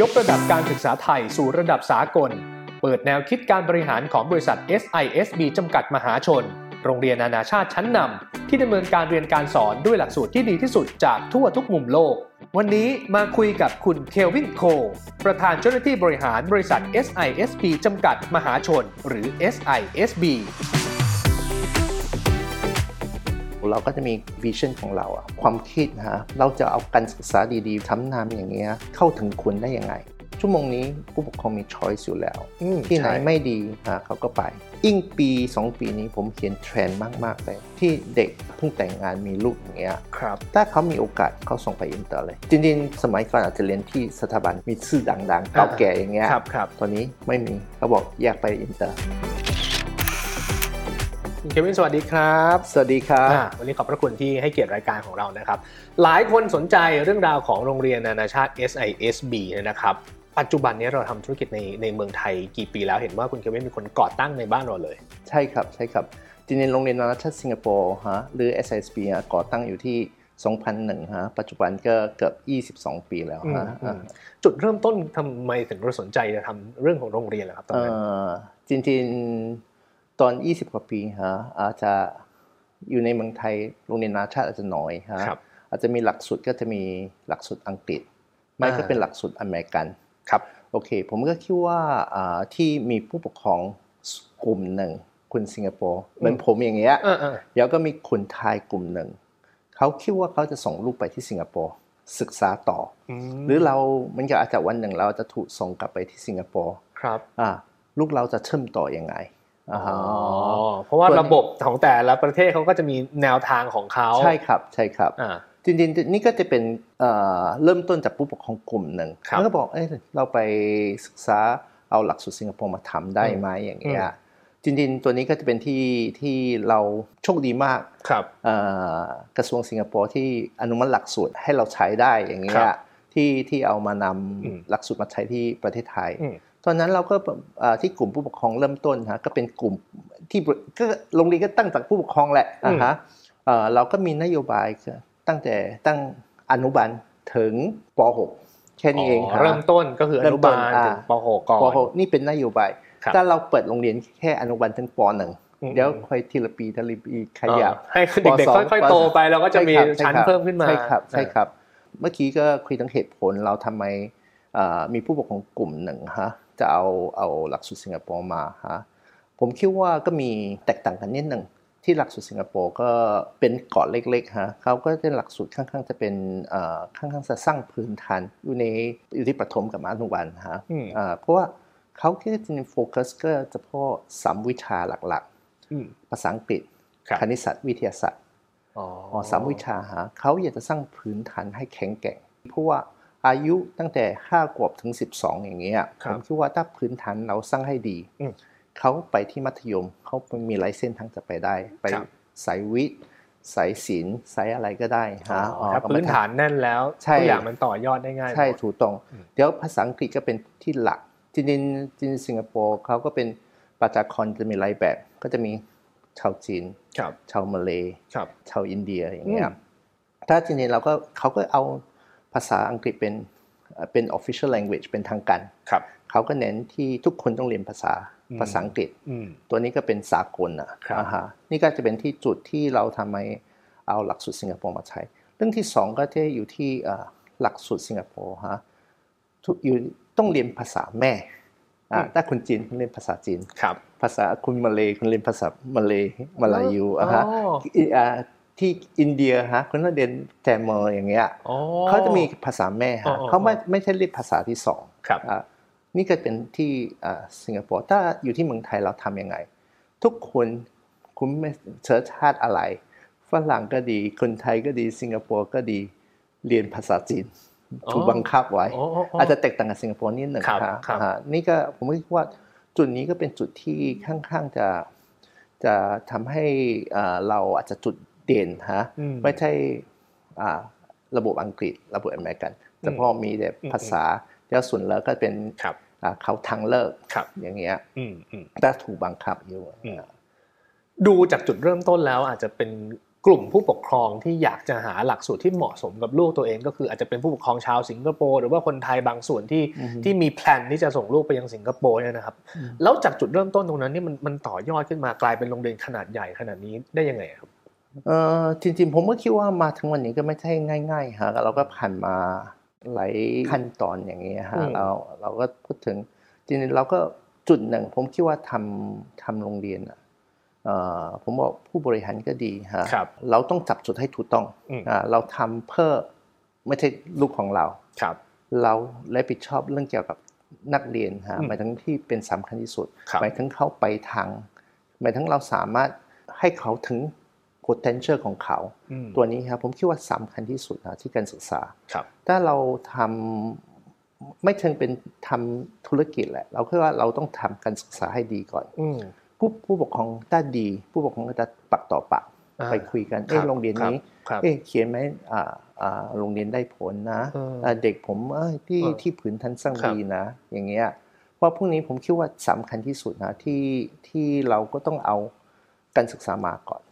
ยกระดับการศึกษาไทยสู่ระดับสากล เปิดแนวคิดการบริหารของบริษัท SISB จำกัดมหาชน โรงเรียนนานาชาติชั้นนำที่ดำเนินการเรียนการสอนด้วยหลักสูตรที่ดีที่สุดจากทั่วทุกมุมโลก วันนี้มาคุยกับคุณเควินโค ประธานเจ้าหน้าที่บริหารบริษัท SISB จำกัดมหาชน หรือ SISB เราก็จะมี vision ของเราอะความคิดนะฮะเราจะเอาการศึกษาดีๆทำนามอย่างเงี้ยเข้าถึงคุณได้ยังไง ชั่วโมงนี้ผู้ปกครองมี choice อยู่แล้ว ที่ไหนไม่ดีอะเขาก็ไปยิ่งปี 2 ปีนี้ผมเห็นเทรนด์มาก ๆ เลย ที่เด็กเพิ่งแต่งงานมีลูกอย่างเงี้ยครับถ้าเขามีโอกาสเขาส่งไปอินเตอร์เลย จริง ๆ สมัยก่อนอาจจะเรียนที่สถาบันมีชื่อดังๆเก่าแก่อย่างเงี้ยครับครับตอนนี้ไม่มีเขาบอกแยกไปอินเตอร์คุณ เควินสวัสดีครับ สวัสดีครับอ่าวันนี้ขอบพระคุณที่ให้เกียรติรายการของเรานะครับ หลายคนสนใจเรื่องราวของโรงเรียนนานาชาติ SISB เนี่ยนะครับ ปัจจุบันนี้เราทำธุรกิจในในเมืองไทยกี่ปีแล้วเห็นว่าคุณเควินเป็นคนก่อตั้งในบ้านเราเลย ใช่ครับใช่ครับจริงๆโรงเรียนนานาชาติสิงคโปร์ฮะหรือ SISB ฮะก่อตั้งอยู่ที่2001 ฮะ ปัจจุบันก็เกือบ 22 ปีแล้วฮะอืมจุดเริ่มต้นทำไมถึงเราสนใจจะทำเรื่องของโรงเรียนล่ะครับตอนเอ่นั้นอจริงๆ ตอน 20 กว่าปีฮะอาจจะอยู่ในเมืองไทยโรงเรียนนานาชาติอาจจะน้อยฮะครับอาจจะมีหลักสูตรก็จะมีหลักสูตรอังกฤษ ไม่ก็อ่าเป็นหลักสูตรอเมริกันครับโอเค ผมก็คิดว่าอ่าที่มีผู้ปกครองกลุ่มหนึ่งคนสิงคโปร์เหมือนผมอย่างเงี้ยเออเออแล้วก็มีคนไทยกลุ่มหนึ่งเขาคิดว่าเขาจะส่งลูกไปที่สิงคโปร์ศึกษาต่ออือมหรือเรามันก็อาจจะวันหนึ่งเราจะถูกส่งกลับไปที่สิงคโปร์ครับอ่าลูกเราจะเชื่อมต่อยังไงอ๋อ่าอฮะ เพราะว่าส่วนระบบของแต่ละประเทศเขาก็จะมีแนวทางของเขาใช่ครับใช่ครับอ่าจริงๆนี่ก็จะเป็นเอ่อเริ่มต้นจากผู้ปกครองกลุ่มหนึ่งครับแล้วก็บอกเอ้ยเราไปศึกษาเอาหลักสูตรสิงคโปร์มาทำได้ไหมอย่างเงี้ยจริงๆ ตัวนี้ก็จะเป็นที่ที่เราโชคดีมากครับเอ่อกระทรวงสิงคโปร์ที่อนุมัติหลักสูตรให้เราใช้ได้อย่างเงี้ครัยบที่ที่เอามานอืมำหลักสูตรมาใช้ที่ประเทศไทยอืม ตอนนั้นเราก็เอ่อที่กลุ่มผู้ปกครองเริ่มต้นฮะก็เป็นกลุ่มที่ก็โรงเรียนก็ตั้งจากผู้ปกครองแหละอืมอ่าฮะเอ่อเราก็มีนโยบายตั้งแต่ตั้งอนุบาลถึงป .6 แค่นี้เองอ๋อฮะเริ่มต้นก็คืออเริ่นุมต้บานลอ่าถึงป .6 ก่อนป .6 นี่เป็นนโยบายครับถ้าเราเปิดโรงเรียนแค่อนุบาลถึงป .1 อืมเดี๋ยวค่อยทีละปีทีละปีขยับอ่าให้เด็กปสองๆค่อยๆโตไปเราก็จะมีใช่ครับชั้นใครับเพิ่มขึ้นมาใช่ครับใช่ครับ เมื่อกี้ก็คุยถึงเหตุผลเราทำไมเอ่อมีผู้ปกครองกลุ่มหนึ่งฮะ จะเอาเอาหลักสูตรสิงคโปร์มาฮะผมคิดว่าก็มีแตกต่างกันนิดหนึ่งที่หลักสูตรสิงคโปร์ก็เป็นเกาะเล็กๆฮะเขาก็จะหลักสูตรค่อนข้างจะเป็นเอ่อค่อนข้างจะสร้างพื้นฐานอยู่ในอยู่ที่ประถมกับอนุบาลฮะอืมอ่าเพราะว่าเขาแค่จะโฟกัสก็เฉพาะสามวิชาหลักอืมๆภาษาอังกฤษครับคณิตศาสตร์วิทยาศาสตร์อ๋ออ๋อสามวิชาหาเขาอยากจะสร้างพื้นฐานให้แข็งแกร่งเพราะว่า อายุตั้งแต่5ขวบถึง12อย่างเงี้ยคผรับมคิดว่าถ้าพื้นฐานเราสร้างให้ดีอืมเขาไปที่มัธยมเขามีหลายเส้นทางจะไปได้ ไปครับสายวิทย์สายศิลป์สายอะไรก็ได้ฮะอ๋อถ้าก็พื้นฐานแน่นแล้วใช่ทุกอย่างมันต่อยอดได้ง่าย ใช่หมดถูกต้องอืมเดี๋ยวภาษาอังกฤษก็เป็นที่หลักจริงๆจริงๆสิงคโปร์เขาก็เป็นประชากรจะมีหลายแบบ ก็จะมีชาวจีนครับชาวมาเลครับชาวอินเดียอย่างเงี้ยอืมถ้าจริงๆเราก็เขาก็เอา ภาษาอังกฤษเป็นเอ่อเป็น official language เป็นทางการครับเขาก็เน้นที่ทุกคนต้องเรียนภาษาอืมภาษาอังกฤษอืมตัวนี้ก็เป็นสากลอะครับอ่าฮะนี่ก็จะเป็นที่จุดที่เราทำไมเอาหลักสูตรสิงคโปร์มาใช้ เรื่องที่สองก็จะอยู่ที่เอ่อหลักสูตรสิงคโปร์ฮะทุกอยู่ต้องเรียนภาษาแม่อ่าถ้าคนจีนคุณเรียนภาษาจีนครับภาษาคุณมาเลยคุณเรียนภาษามาเลยมาลายูอะฮะอ๋ออีอ่า ที่อินเดียฮะคุณต้องเรียน Tamil อย่างเงี้ยอ๋อเขาจะมีภาษาแม่อ๋อฮะอ๋อเขาไม่ไม่ใช่เรียกภาษาที่สองครับอ่านี่ก็เป็นที่อ่าสิงคโปร์ถ้าอยู่ที่เมืองไทยเราทำยังไง ทุกคนคุณไม่เชื้อชาติอะไรฝรั่งก็ดี คนไทยก็ดี สิงคโปร์ก็ดีเรียนภาษาจีนอ๋อถูกบังคับไว้อ๋ออ๋ออ๋ออาจจะแตกต่างกับสิงคโปร์นิดหนึ่งครับฮะครับอ่านี่ก็ผมคิดว่าจุดนี้ก็เป็นจุดที่ค่อนข้างจะจะทำให้อ่าเราอาจจะจุด เด่นฮะอืมไม่ใช่อ่าระบบอังกฤษระบบอเมริกัน แต่พอมีแต่ภาษาแล้วส่วนแล้วก็เป็นครับอ่าเขาทางเลิกครับอย่างเงี้ยอืมอืมแต่ถูกบังคับอยู่อืมดูจากจุดเริ่มต้นแล้วอาจจะเป็นกลุ่มผู้ปกครองที่อยากจะหาหลักสูตรที่เหมาะสมกับลูกตัวเอง ก็คืออาจจะเป็นผู้ปกครองชาวสิงคโปร์หรือว่าคนไทยบางส่วนที่อือฮึที่มีแพลนที่จะส่งลูกไปยังสิงคโปร์เนี่ยนะครับอืมแล้วจากจุดเริ่มต้นตรงนั้นนี่มันมันต่อยอดขึ้นมากลายเป็นโรงเรียนขนาดใหญ่ขนาดนี้ได้ยังไงครับ เออจริงๆ ผมก็คิดว่ามาถึงวันนี้ก็ไม่ใช่ง่าย ๆฮะเราก็ผ่านมาหลายขั้นตอนอย่างเงี้ยฮะอืมเราเราก็พูดถึงจริงๆเราก็จุดหนึ่ง ผมคิดว่าทำทำโรงเรียนอะเอ่อผมบอกผู้บริหารก็ดีฮะครับเราต้องจับจุดให้ถูกต้องอืมอ่าเราทำเพื่อไม่ใช่ลูกของเราครับ เรารับผิดชอบเรื่องเกี่ยวกับนักเรียนฮะอืมหมายถึงที่เป็นสำคัญที่สุดครับหมายถึงเขาไปทางหมายถึงเราสามารถให้เขาถึง potential ของเขาอืมตัวนี้ครับผมคิดว่าสำคัญที่สุดนะที่การศึกษาครับถ้าเราทำไม่เชิงเป็นทำธุรกิจแหละ เราคิดว่าเราต้องทำการศึกษาให้ดีก่อนอืมผู้ผู้ปกครองถ้าดี ผู้ปกครองก็จะปักต่อปากอ่าไปคุยกันครัเอ๊ะบโรงเรียนนี้ครับเอ๊ะเขียนไหมอ่าอ่าโรงเรียนได้ผลนะเอออ่าเด็กผมเอ้ยที่เออที่ผืนทันสร้างครับดีนะ อย่างเงี้ยเพราะพวกนี้ผมคิดว่าสำคัญที่สุดนะที่ที่เราก็ต้องเอาการศึกษามาก่อนอืมอือฮึ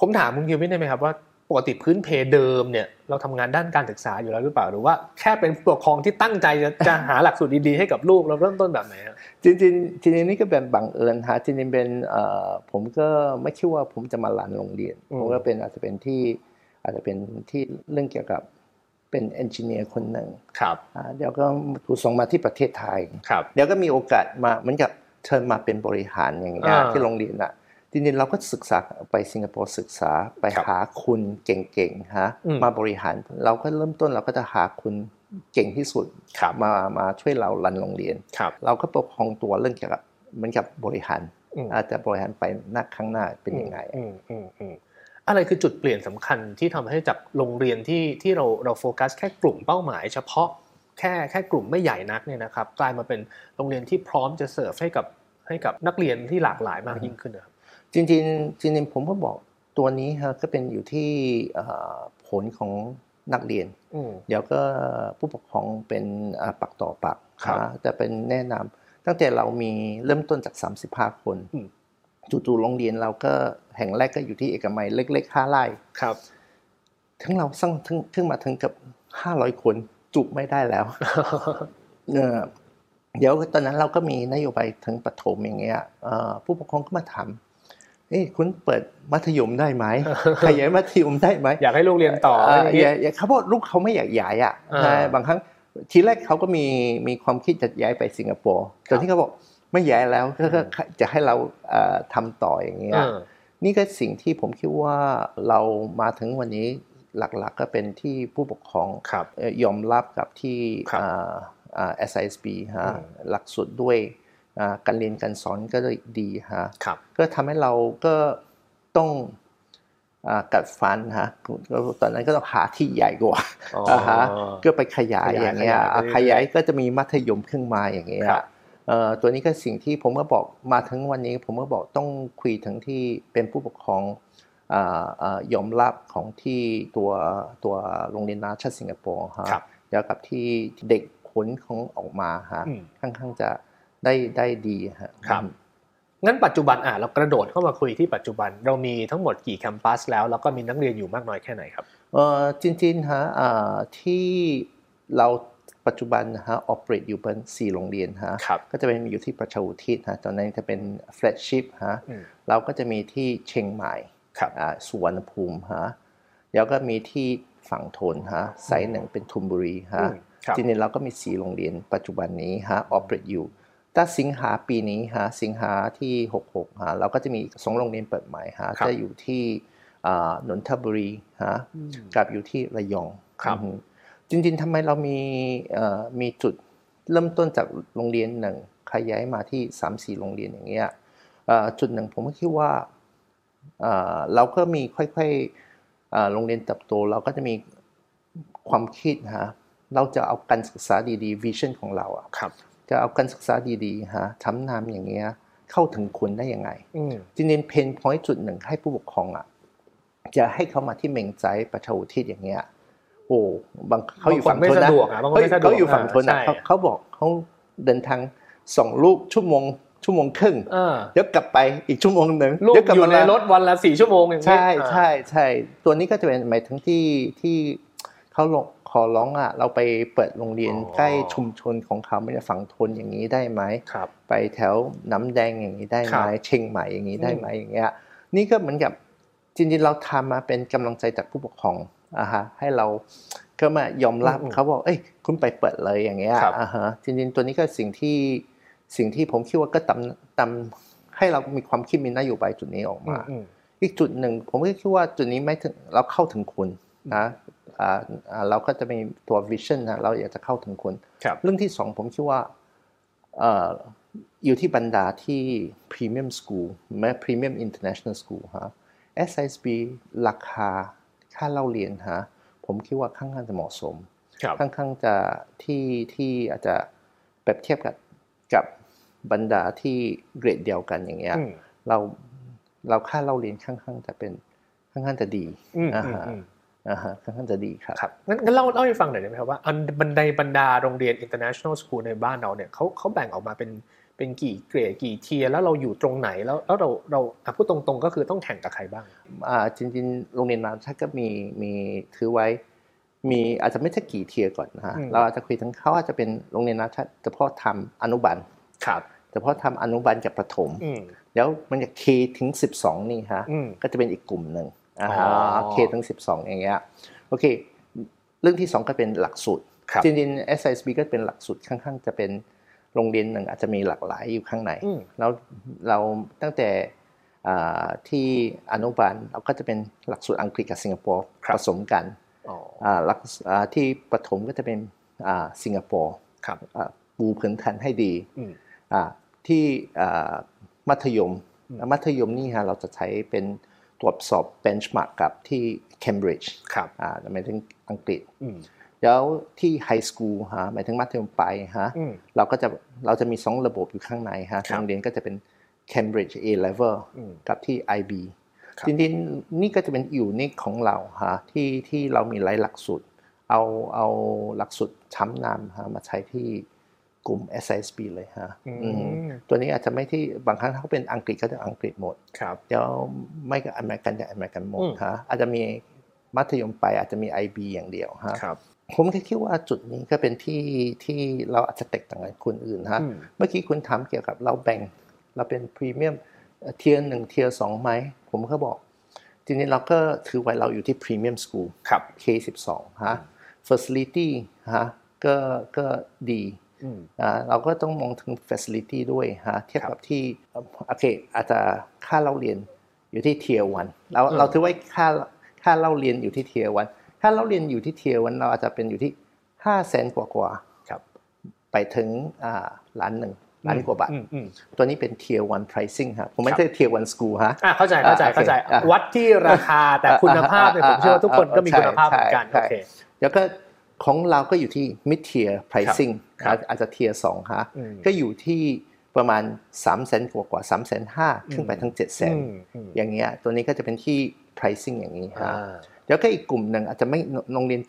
ผมถามคุณคิววิทได้ไหมครับว่าปกติพื้นเพเดิมเนี่ยเราทำงานด้านการศึกษาอยู่แล้วหรือเปล่าหรือว่าแค่เป็นผู้ปกครองที่ตั้งใจจะจะหาหลักสูตรดีๆให้กับลูกเราเริ่มต้นแบบไหนครับจริงๆจริงๆนี่ก็เป็นบังเอิญฮะจริงๆเป็นเอ่อผมก็ไม่คิดว่าผมจะมาหลานโรงเรียนอืมผมก็เป็นอาจจะเป็นที่อาจจะเป็นที่เรื่องเกี่ยวกับเป็นเอนจิเนียร์คนหนึ่งครับอ่าเดี๋ยวก็ถูกส่งมาที่ประเทศไทยครับเดี๋ยวก็มีโอกาสมาเหมือนกับเชิญมาเป็นบริหารอย่างเงี้ยอ่าที่โรงเรียนอะ จริงๆเราก็ศึกษาไปสิงคโปร์ศึกษาไปครับหาคุณเก่งๆฮะอืมมาบริหาร เราก็เริ่มต้นเราก็จะหาคุณเก่งที่สุดครับมามาช่วยเรารันโรงเรียนครับเราก็ปกครองตัวเรื่องเกี่ยวกับเหมือนกับบริหารอืมอาจจะบริหารไปหน้าข้างหน้าเป็นยังไงอืมอืมอืมอะไรคือจุดเปลี่ยนสำคัญที่ทำให้จากโรงเรียนที่ที่เราเราโฟกัสแค่กลุ่มเป้าหมาย เฉพาะแค่แค่กลุ่มไม่ใหญ่นักเนี่ยนะครับกลายมาเป็นโรงเรียนที่พร้อมจะเสิร์ฟให้กับให้กับนักเรียนที่หลากหลายมากยิ่งขึ้นนะครับ จริงๆจริงๆผมก็บอกตัวนี้ฮะก็เป็นอยู่ที่เอ่อผลของนักเรียนอืมเดี๋ยวก็ผู้ปกครองเป็นอ่าปักต่อปักครับนะจะเป็นแนะนำตั้งแต่เรามีเริ่มต้นจาก 35 คนอืมจู่ๆโรงเรียนเราก็แห่งแรกก็อยู่ที่เอกมัยเล็กๆห้าไร่ครับ ทั้งเราสร้างถึงถึงมาถึงกับ500คนจุไม่ได้แล้วเออเดี๋ยวตอนนั้นเราก็มีนโยบายถึงปฐมอย่างเงี้ยเอ่อผู้ปกครองก็มาถาม เอ้ยคุณเปิดมัธยมได้ไหมขยายมัธยมได้ไหมอยากให้ลูกเรียนต่อเอ่ออะไรอย่างอเงี้ย่ายอย่าเขาบอกลูกเขาไม่อยากย้ายอะอ่านะบางครั้งทีแรกเขาก็มีมีความคิดจะย้ายไปสิงคโปร์แต่ที่เขาบอกไม่ย้ายแล้วก็ก็จะให้เราเอ่อทำต่ออย่างเงี้ยเออนี่ก็สิ่งที่ผมคิดว่าเรามาถึงวันนี้หลักๆก็เป็นที่ผู้ปกครองครับเอ่อยอมรับกับที่ครับอ่าอ่า SISB ฮะอืมหลักสูตรด้วยอ่า การเรียนการสอนก็เลยดีฮะครับก็ทำให้เราก็ต้องอ่ากัดฟันฮะก็ตอนนั้นก็ต้องหาที่ใหญ่กว่าอ๋ออ่าฮะก็ไปขยายขยายอย่างเงี้ยขยายไปอะเรื่อยๆขยายก็จะมีมัธยมขึ้นมาอย่างเงี้ยครับเอ่อตัวนี้ก็สิ่งที่ผมก็บอกมาถึงวันนี้ ผมก็บอกต้องคุยถึงที่เป็นผู้ปกครองอ่าอ่ายอมรับของที่ตัวตัวโรงเรียนนาชาติสิงคโปร์ฮะครับแล้วกับที่เด็กผลของออกมาฮะอืมค่อนข้างจะ ได้ได้ดีฮะครับงั้นปัจจุบันอะเรากระโดดเข้ามาคุยที่ปัจจุบัน เรามีทั้งหมดกี่แคมปัสแล้วแล้วก็มีนักเรียนอยู่มากน้อยแค่ไหนครับเอ่อจริงๆฮะอ่าที่เราปัจจุบันนะฮะ operate อยู่เป็นสี่โรงเรียนฮะครับก็จะเป็นอยู่ที่ประชาอุทิศฮะตอนนั้นจะเป็น flagship ฮะอืมเราก็จะมีที่เชียงใหม่ครับอ่าสุวรรณภูมิฮะแล้วก็มีที่ฝั่งทนฮะไซต์หนึ่งเป็นทุมบุรีฮะอืมครับจริงๆเราก็มีสี่โรงเรียนปัจจุบันนี้ฮะ operate อยู่ ถ้าสิงหาปีนี้ฮะสิงหาที่ 66ฮะเราก็จะมีอีกสองโรงเรียนเปิดใหม่ฮะครับจะอยู่ที่อ่านนทบุรีฮะอืมกับอยู่ที่ระยองครับอืมจริงๆทำไมเรามีเอ่อมีจุดเริ่มต้นจากโรงเรียนหนึ่งขยายมาที่สามสี่โรงเรียนอย่างเงี้ยเอ่อจุดหนึ่งผมก็คิดว่าเอ่อเราก็มีค่อยๆเอ่อโรงเรียนเติบโต เราก็จะมีความคิดฮะเราจะเอาการศึกษาดีๆวิชั่นของเราอะครับ จะเอาการศึกษาดีๆฮะทำนามอย่างเงี้ยเข้าถึงคุณได้ยังไงอืมจริงๆเพนพอยต์จุดหนึ่งให้ผู้ปกครองอะจะให้เขามาที่เมงใจประชาอุทิศอย่างเงี้ยโอ้บางเขาอยู่ฝั่งบางคนไม่ทนนะสะดวกอะบางคนไม่สะดวกเขาอยู่ฝั่งทนนะอ่าเขาใช่เขาบอกเขาเดินทางสองลูกชั่วโมงชั่วโมงครึ่งเออเดี๋ยวกลับไปอีกชั่วโมงหนึ่งลูกเดี๋ยวกลับอยู่มาในรถวันละสี่ชั่วโมงอย่างนี้ใช่อ่าใช่ใช่ตัวนี้ก็จะเป็นหมายถึงที่ที่เขาลงข อร้องอะเราไปเปิดโรงเรียนใกล้ชุมชนของเขาไม่ได้ฝั่งทนอย่างนี้ได้ไหมครับ ไปแถวน้ำแดงอย่างนี้ได้ไหครัมบเชียงใหม่อย่างนี้ได้ไหมอืมอย่างเงี้ยนี่ก็เหมือนกับจริงๆเราทำมาเป็นกำลังใจจากผู้ปกครองอ่าฮะให้เราก็มายอมรับอืมเขาบอกเอ้ยคุณไปเปิดเลยอย่างเงี้ยครับอ่าฮะจริงๆตัวนี้ก็สิ่งที่สิ่งที่ผมคิดว่าก็ตำตำให้เรามีความคิดมีนโยบายจุดนี้ออกอืมามอืมอีกจุดหนึ่งผมก็คิดว่าจุดนี้ไม่ถึงเราเข้าถึงคุณนะอ่าอ่า เราก็จะมีตัววิชั่นนะเราอยากจะเข้าถึงคุณครับเรื่องที่สองผมคิดว่าเอ่ออยู่ที่บรรดาที่ Premium School แม้ Premium International School ฮะ SISB ราคาค่าเล่าเรียนฮะผมคิดว่าค่อนข้างจะเหมาะสมครับค่อนข้างจะที่ที่อาจจะแบบเทียบกับกับบรรดาที่เกรดเดียวกันอย่างเงี้ยอืมเราเราค่าเล่าเรียนค่อนข้างจะเป็นค่อนข้างจะดีอืมอ่าอืมฮะ อืมอ่าฮะค่อนข้างจะดีครับครับงั้นงั้นเล่าเล่าให้ฟังหน่อยได้ไหมครับว่าอันบันไดบรรดาโรงเรียน international school ในบ้านเราเนี่ยเขาเขาแบ่งออกมาเป็นเป็นกี่เกรดกี่ tier แล้วเราอยู่ตรงไหนแล้วแล้วเราเราอะพูดตรงๆก็คือต้องแข่งกับใครบ้างอ่าจริงๆ โรงเรียนนานาชาติก็มีมีถือว่า มีอาจจะไม่ใช่กี่ tier ก่อนนะฮะอืมเราอาจจะคุยถึงเขาอาจจะเป็นโรงเรียนนานาชาติเฉพาะทำอนุบาลครับเฉพาะทำอนุบาลกับประถมอืมแล้วมันจะ K ถึง 12 นี่ฮะอืมก็จะเป็นอีกกลุ่มหนึ่ง อ่าอ๋อฮะ K ถึง12 อย่างเงี้ยโอเค เรื่องที่สองก็เป็นหลักสูตรครับจริงๆ SISB ก็เป็นหลักสูตรค่อนข้างจะเป็นโรงเรียนหนึ่งอาจจะมีหลากหลายอยู่ข้างในอืมแล้วเราตั้งแต่อ่าที่อนุบาลเราก็จะเป็นหลักสูตรอังกฤษกับสิงคโปร์ครับผสมกันอ๋ออ่าหลักอ่าที่ประถมก็จะเป็นอ่าสิงคโปร์ครับอ่าปูพื้นฐานให้ดีอืมอ่าที่อ่ามัธยมอืมมัธยมนี่ฮะเราจะใช้เป็น ตรวจสอบ benchmark กับที่ Cambridge ครับอ่าหมายถึงอังกฤษอืมแล้วที่ไฮสคูลฮะหมายถึงมัธยมปลายฮะอืมเราก็จะเราจะมีสองระบบอยู่ข้างในฮะครับโรงเรียนก็จะเป็น Cambridge A level อืมกับที่ IB ครับจริงๆนี่ก็จะเป็นอยู่นิคของเราฮะที่ที่เรามีหลายหลักสูตรเอาเอาหลักสูตรช้ำนำฮะมาใช้ที่ กลุ่ม SISB เลยฮะอือืมมตัวนี้อาจจะไม่ที่บางครั้งเขาเป็นอังกฤษก็จะอังกฤษหมดครับเดี๋ยวไม่กับอเมริกันจะอเมริกันหมดอืมฮะอาจจะมีมัธยมปลายอาจจะมี IB อย่างเดียวฮะครับผมก็คิดว่าจุดนี้ก็เป็นที่ที่เราอาจจะแตกต่างกับคนอื่นฮะอืมเมื่อกี้คุณถามเกี่ยวกับเราแบ่ง เราเป็น premium tier หนึ่ง tier สองไหม ผมก็บอก ทีนี้เราก็ถือว่าเราอยู่ที่ premium school ครับ K12 ฮะ facility ฮะก็ก็ดีอืมอ่า เราก็ต้องมองถึง facility ด้วยฮะเทียบครับกับที่เอ่อโอเคอาจจะค่าเล่าเรียนอยู่ที่ tier 1เราอืมเราถือไว้ค่าค่าเล่าเรียนอยู่ที่ tier 1ค่าเล่าเรียนอยู่ที่ tier 1เราอาจจะเป็นอยู่ที่ห้าแสนกว่ากว่าๆครับไปถึงอ่าล้านหนึ่งล้านกว่าบาทอืมอืมตัวนี้เป็น tier 1 pricing ฮะผมไม่ครับใช่ tier 1 school ฮะอะเข้าใจเข้าใจอะโอเคเข้าใจอะวัดที่ราคาแต่คุณภาพเนี่ยผมเชื่อว่าทุกคนก็มีคุณภาพเหมือนกันใช่โอใช่เคแล้วก็ ของเราก็อยู่ที่ mid tier pricing ครับอาจจะ tier 2ฮะอืมก็อยู่ที่ประมาณ3 0 0 0 0 0กว่ากว่า3 5 0 0 0ขึ้นไปทั้ง7 0 0 0 0อืมอืมอย่างเงี้ยตัวนี้ก็จะเป็นที่ pricing อย่างนี้อ่าฮะแล้วก็อีกกลุ่มหนึ่งอาจจะไม่โรงเรียน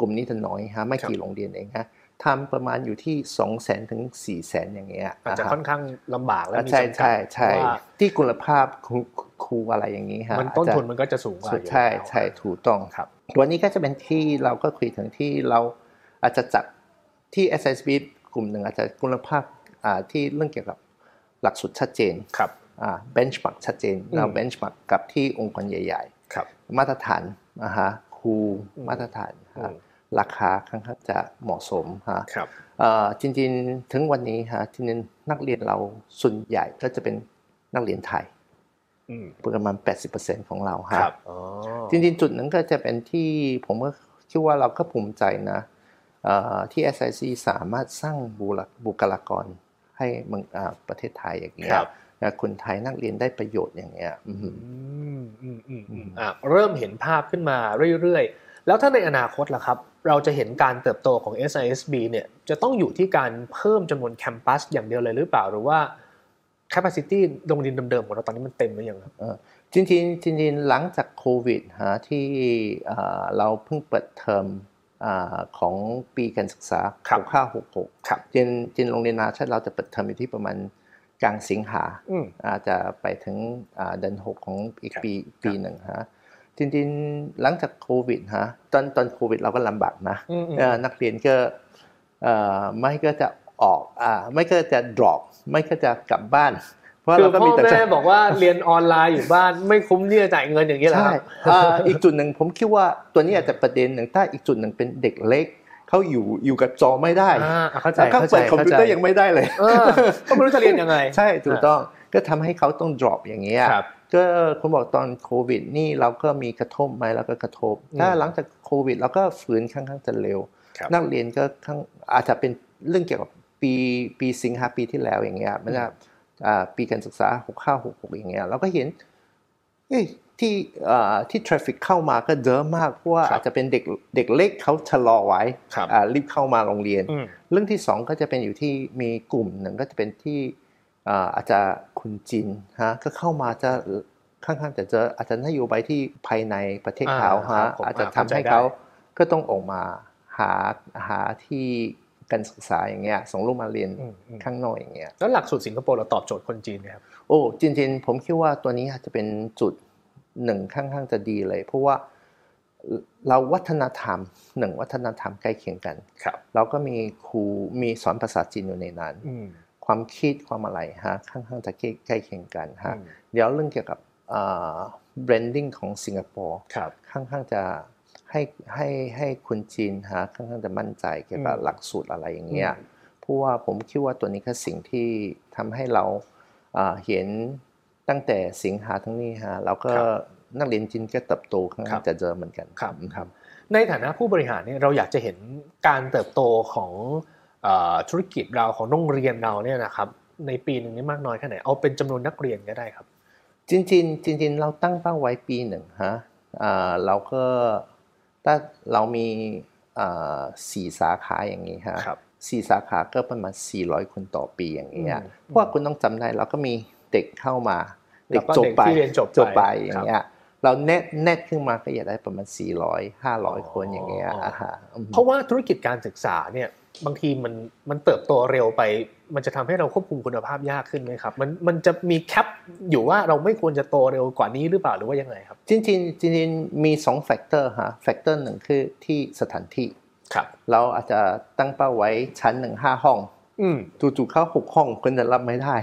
กลุ่มนี้จะน้อยฮะไม่ครับกี่โรงเรียนเองฮะทำประมาณอยู่ที่2 0 0 0 0 0ถึง4 0 0 0 0อย่างเงี้ยอาจจะฮค่อนข้างลำบากและมีใช่จำกัดใช่ใช่เพราะว่าที่คุณภาพครูครูอะไรอย่างนี้ฮะมันต้นอาจจะทุนมันก็จะสูงกว่าอยู่ใช่แล้วใช่ถูกต้องครับตั วนี้ก็จะเป็นที่เราก็คุยถึงที่เราอาจจะจัดที่ SISB กลุ่มหนึ่งอาจจะคุณภาพอ่าที่เรื่องเกี่ยวกับหลักสูตรชัดเจนครับอ่า benchmark ชัดเจนอืมเรา benchmark กับที่องค์กรใหญ่ครับๆมาตรฐานนะฮะครูอืมมาตรฐานอืฮะมราคาค่อนข้างจะเหมาะสมฮะครับเอ่อจริงๆถึงวันนี้ฮะที่นนักเรียนเราส่วนใหญ่ก็จะเป็นนักเรียนไทยอืม ประมาณ 80%ของเราคฮะรับอ๋อจริงๆ จุดนั้นก็จะเป็นที่ผมก็คิดว่าเราก็ภูมิใจนะเอ่อที่ SIC สามารถสร้างบุรบุคลากรให้เมืองอ่าประเทศไทยอย่างเงี้คยรับนะคนไทยนักเรียนได้ประโยชน์อย่างเงี้ยอืมอืมอืมอืมอือืมมอะเริ่มเห็นภาพขึ้นมาเรื่อยๆ แล้วถ้าในอนาคตล่ะครับ เราจะเห็นการเติบโตของ SISB เนี่ยจะต้องอยู่ที่การเพิ่มจำนวนแคมปัสอย่างเดียวเลยหรือเปล่าหรือว่า capacity โรงเรียนเดิมๆของเราตอนนี้มันเต็มหรือยังครับจริงๆจริงๆหลังจากโควิดฮะที่เอ่อเราเพิ่งเปิดเทอมอ่าของปีการศึกษาครับ6566ครับจริงจริงโรงเรียนนานาชาติเราจะเปิดเทอมอยู่ที่ประมาณกลางสิงหาอืมอาจจะไปถึงอ่าเดือนหกของอีกครับปีปีหนึ่งฮะจริงๆหลังจากโควิดฮะตอนตอนโควิดเราก็ลำบากนะอืมอืมเอ่อนักเรียนก็เอ่อไม่ก็จะ ออกอ่าไม่ก็จะ drop ไม่ก็จะกลับบ้านเพราะคือเราก็พ่มีอแต่แม่บอกว่าเรียนออนไลน์อยู่บ้านไม่คุ้มที่จะจ่ายเงินอย่างนี้เหรอใช่ครับอ่าอีกจุดหนึ่งผมคิดว่าตัวนี้อาจจะประเด็นหนึ่งถ้าอีกจุดหนึ่งเป็นเด็กเล็กเขาอยู่อยู่กับจอไม่ได้อ่าเข้าใจแล้วก็เข้าใจเปิดคอมพิวเตอร์ยังไม่ได้เลยเออก็ไม่รู้จะเรียนยังไง ใช่ถูกต้องก็ทำให้เขาต้อง drop อย่างเงี้ยครับก็คุณบอกตอนโควิดนี่เราก็มีกระทบไหมเราก็กระทบอืมถ้าหลังจากโควิดเราก็ฟื้นค่อนข้างจะเร็วครับนักเรียนก็ข้างอาจจะเป็นเรื่องเกี่ยวกับ ปีปีสิงหาปีที่แล้วอย่างเงี้ยมันจะอ่าปีการศึกษา6 5 6 6อย่างเงี้ยเราก็เห็นเอ้ยที่อ่าที่ทราฟิกเข้ามาก็เยอะมากเพราะว่าครับอาจจะเป็นเด็กเด็กเล็กเขาชะลอไว้ครับอ่ารีบเข้ามาโรงเรียนอืมเรื่องที่สองก็จะเป็นอยู่ที่มีกลุ่มหนึ่งก็จะเป็นที่อ่าอาจจะคุณจินฮะก็เข้ามาจะค่อนข้างจะเจออาจจะนโยบายที่ภายในประเทศเขาอ่าครัฮะบผมอาจจะอ่าทำเข้าใจให้ได้เขาก็ต้องออกมาหาหาที่ การศึกษาอย่างเงี้ยส่งลูกมาเรียนอืมอืมข้างนอกอย่างเงี้ยแล้วหลักสูตรสิงคโปร์เราตอบโจทย์คนจีนไหมครับโอ้จริงๆผมคิดว่าตัวนี้อาจจะเป็นจุดหนึ่งค่อนข้างจะดีเลย เพราะว่าเราวัฒนธรรมหนึ่งวัฒนธรรมใกล้เคียงกันครับเราก็มีครูมีสอนภาษาจีนอยู่ในนั้นอืมความคิดความอะไรฮะค่อนข้างจะใกล้ใกล้เคียงกันฮะอืมเดี๋ยวเรื่องเกี่ยวกับอ่า branding ของสิงคโปร์ครับค่อนข้างจะ ให้ให้ให้คุณจีนฮะค่อนข้างจะมั่นใจเกี่ยวกับอืมหลักสูตรอะไรอย่างเงี้ยอืมเพราะว่าผมคิดว่าตัวนี้คือสิ่งที่ทำให้เราอ่าเห็นตั้งแต่สิงหาทั้งนี้ฮะแล้วก็นักเรียนจีนก็เติบโตค่อนข้างจะเจอเหมือนกันครับครับ ในฐานะผู้บริหารเนี่ยเราอยากจะเห็นการเติบโตของเออธุรกิจเราของโรงเรียนเราเนี่ยนะครับในปีหนึ่งนี้มากน้อยแค่ไหนเอาเป็นจำนวนนักเรียนก็ได้ครับ จริงๆจริงๆเราตั้งเป้าไว้ปีหนึ่งฮะอ่าเราก็ ถ้าเรามีอ่าสี่สาขาอย่างนี้ฮะครับสี่สาขาก็ประมาณ 400 คนต่อปีอย่างเงี้ยอืมเพราะว่าคุณต้องจำได้เราก็มีเด็กเข้ามา เด็กแล้วก็จบไปเด็กที่เรียนจบไปจบไปอคย่ารับงเงี้ยเราเน็ตเน็ตขึ้นมาก็อยากได้ประมาณ 400 500 คนอย่างเงี้ยอ๋ออ่าฮะอืมเพราะว่าธุรกิจการศึกษาเนี่ยบางทีมันมันเติบโตเร็วไป มันจะทำให้เราควบคุมคุณภาพยากขึ้นไหมครับ มันมันจะมี cap อยู่ว่าเราไม่ควรจะโตเร็วกว่านี้หรือเปล่าหรือว่ายังไงครับ จริงๆจริงๆมี2 factor ฮะ factor หนึ่งคือที่สถานที่ครับ เราอาจจะตั้งเป้าไว้ชั้นหนึ่งห้าห้องอืมจู่ๆเข้าหกห้องคุณจะรับไม่ได้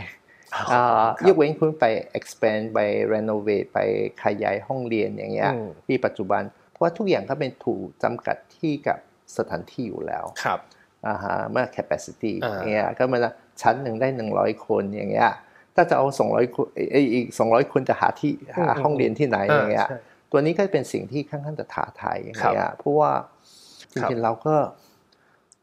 อ่าครับยกเว้นคุณไป expand ไป renovate ไปขยายห้องเรียนอย่างเงี้ยอืมที่ปัจจุบัน เพราะว่าทุกอย่างก็เป็นถูกจำกัดที่กับสถานที่อยู่แล้วครับ อ่าฮะเมื่อ capacity อ่าอย่างเงี้ยก็มันชั้นหนึ่งได้100คนอย่างเงี้ยถ้าจะเอา200คนเอ้ยอีก200คนจะหาที่หาห้องเรียนที่ไหนอย่างเงี้ยใช่ตัวนี้ก็เป็นสิ่งที่ค่อนข้างจะท้าทายอย่างครับเงี้ยเพราะว่าครับจริงๆเราก็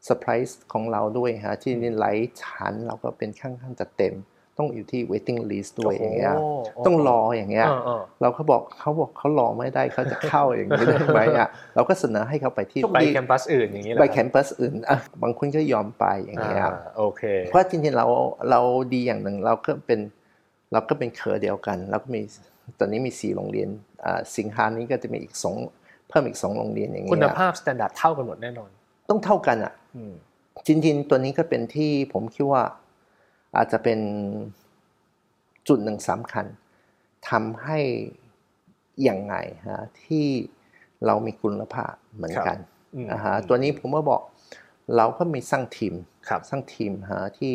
เซอร์ไพรส์ของเราด้วยฮะที่นี่หลายชั้นเราก็เป็นค่อนข้างจะเต็ม ต้องอยู่ที่ waiting list ด้วยอย่างเงี้ยโโหต้องรออย่างเงี้ยเออเราก็บอกเขาบอกเขารอไม่ได้เขาจะเข้าอย่างนี้ได้ไหมอะเราก็เสนอให้เขาไปที่ๆไปแคมปัสอื่นอย่างนี้เหรอไปรับแคมปัสอื่นอะบางคนก็ยอมไปอย่างเงี้ยอ่าโอเคเพราะจริงๆเราเราดีอย่างหนึ่งเราก็เป็นเราก็เป็นเครือเดียวกันเราก็มีตอนนี้มีสี่โรงเรียนอ่าสิงหานี้ก็จะมีอีกสองเพิ่มอีกสองโรงเรียนอย่างเงี้ยคุณภาพ standard เท่ากันหมดแน่นอน ต้องเท่ากันอะอืมจริงๆตัวนี้ก็เป็นที่ผมคิดว่า อาจจะเป็นจุดหนึ่งสำคัญทำให้อย่างไงฮะที่เรามีคุณภาพเหมือนกันอืมนะฮะตัวนี้ผมก็บอกเราก็มีสร้างทีมครับสร้างทีมฮะที่